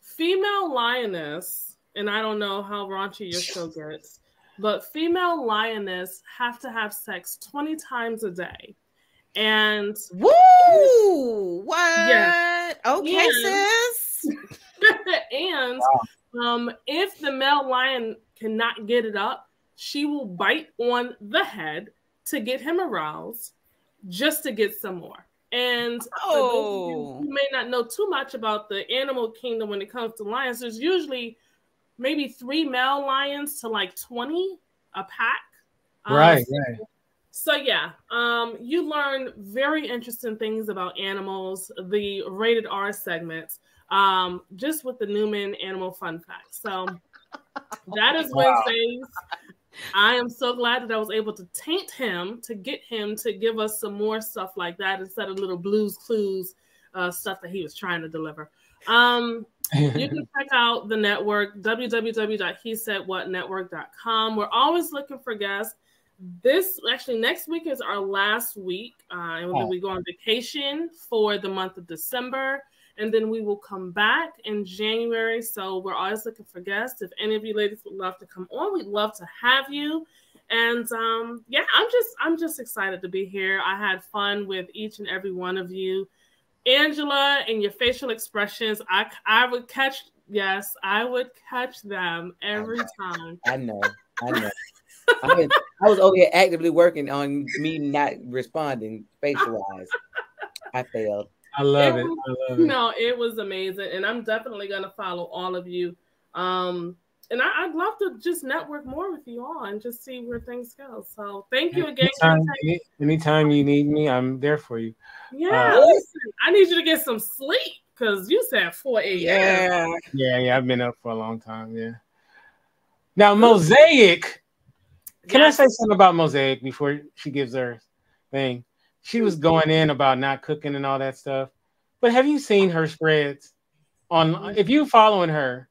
female lioness, and I don't know how raunchy your show gets, but female lioness have to have sex 20 times a day. And woo, what? Yeah. Okay, and, sis. and wow. um, if the male lion cannot get it up, she will bite on the head to get him aroused, just to get some more. And oh. you may not know too much about the animal kingdom when it comes to lions, there's usually maybe three male lions to like 20 a pack. Um, right, right. So yeah, um, you learn very interesting things about animals. The rated R segments, um, just with the Newman Animal Fun Facts. So that is wow. Wednesdays. I am so glad that I was able to taint him to get him to give us some more stuff like that instead of little blues clues uh, stuff that he was trying to deliver. Um, you can check out the network www.hesaidwhatnetwork.com. We're always looking for guests this actually next week is our last week, uh, and then we go on vacation for the month of December, and then we will come back in January. So we're always looking for guests. If any of you ladies would love to come on, we'd love to have you. And um, yeah, I'm just I'm just excited to be here. I had fun with each and every one of you. Angela and your facial expressions, I I would catch yes, I would catch them every time. I know, I know. I mean, I was over here actively working on me not responding facial wise. I failed. I love it. it. I love it. No, it was amazing, and I'm definitely gonna follow all of you. Um, and I, would love to just network more with you all and just see where things go. So thank you again. Anytime, anytime you need me, I'm there for you. Yeah, uh, listen, I need you to get some sleep because you said 4 a.m. Yeah, yeah, yeah. I've been up for a long time. Yeah. Now, Mosaic. Can yes. I say something about Mosaic before she gives her thing? She was going in about not cooking and all that stuff. But have you seen her spreads on? If you following her,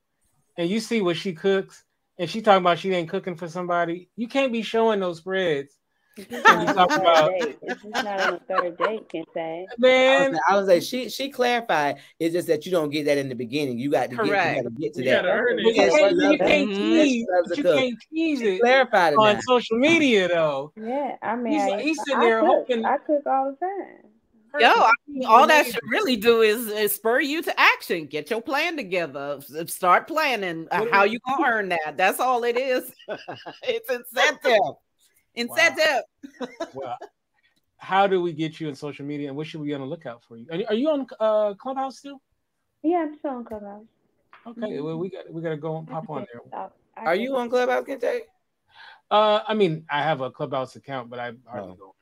and you see what she cooks, and she talking about she ain't cooking for somebody, you can't be showing those spreads. It's not, about, it's not on the third date, can say. Man, I was, like, she she clarified. It's just that you don't get that in the beginning. You got to get, you got to get to that. You can't, you can't tease, you can't tease it. clarified it on now. social media though. Yeah, I mean, he's, he's sitting there cook, hoping. I cook all the time. Yo, I mean, all that should really do is, is, spur you to action. Get your plan together. Start planning uh, how you gonna earn that. That's all it is. it's incentive. Incentive. Wow. well, how do we get you in social media, and what should we be on the lookout for you? Are, are you on uh, Clubhouse still? Yeah, I'm still on Clubhouse. Okay, mm-hmm. well we got we got to go and pop on there. Are you on Clubhouse, Kente? Uh, I mean, I have a Clubhouse account, but I hardly oh. go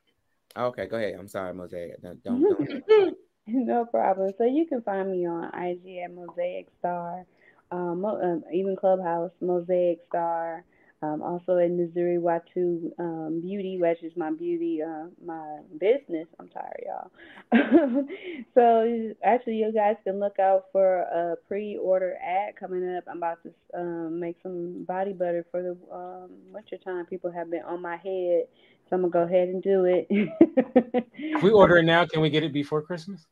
Okay, go ahead. I'm sorry, Mosaic. No, don't, don't. no problem. So you can find me on IG at Mosaic Star, um, um, even Clubhouse Mosaic Star. Um, also in Missouri Watu um, Beauty, which is my beauty, uh, my business. I'm tired, y'all. so actually, you guys can look out for a pre-order ad coming up. I'm about to um, make some body butter for the um, winter time. People have been on my head so I'm gonna go ahead and do it. if we order it now, can we get it before Christmas?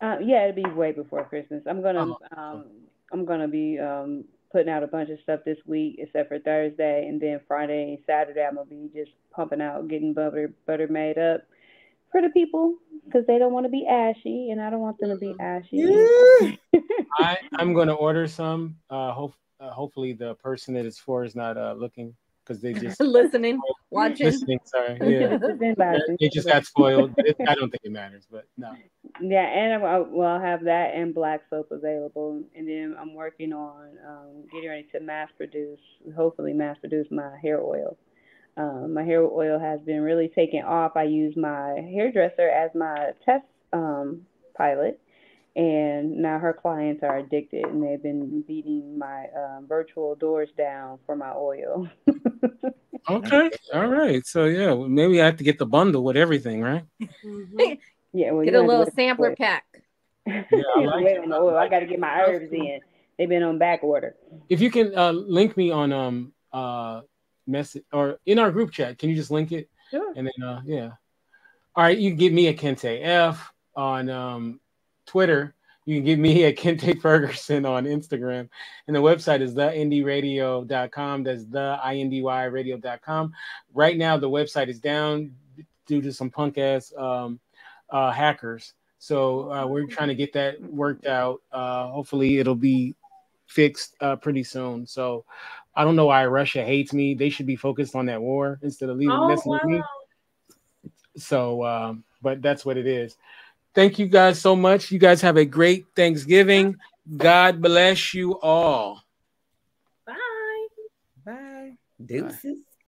Uh, yeah, it'll be way before Christmas. I'm gonna oh. um, I'm gonna be um, putting out a bunch of stuff this week, except for Thursday, and then Friday and Saturday I'm gonna be just pumping out, getting butter butter made up for the people because they don't want to be ashy, and I don't want them to be ashy. I I'm gonna order some. Uh, hope uh, hopefully the person that it's for is not uh, looking because they just listening, watching. Listening, sorry. Yeah. they just got spoiled. It, I don't think it matters, but no. Yeah, and I, well, I'll have that and black soap available. And then I'm working on um, getting ready to mass produce, hopefully, mass produce my hair oil. Um, my hair oil has been really taking off. I use my hairdresser as my test um, pilot and now her clients are addicted and they've been beating my um, virtual doors down for my oil. Okay all right. So yeah maybe i have to get the bundle with everything right? Mm-hmm. yeah well, get a little sampler pack. Yeah, I, like oil. I got to get my herbs in. They've been on back order. If you can uh, link me on um uh message or in our group chat can you just link it? Sure. And then uh yeah. All right you give me a kente f on um Twitter. You can get me at Kente Ferguson on Instagram. And the website is theindyradio.com. That's the I-N-D-Y radio.com. Right now, the website is down due to some punk ass um, uh, hackers. So uh, we're trying to get that worked out. Uh, hopefully, it'll be fixed uh, pretty soon. So I don't know why Russia hates me. They should be focused on that war instead of leaving oh, messing wow. with me. So, um, but that's what it is. Thank you guys so much. You guys have a great Thanksgiving. God bless you all. Bye. Bye. Deuces. Bye.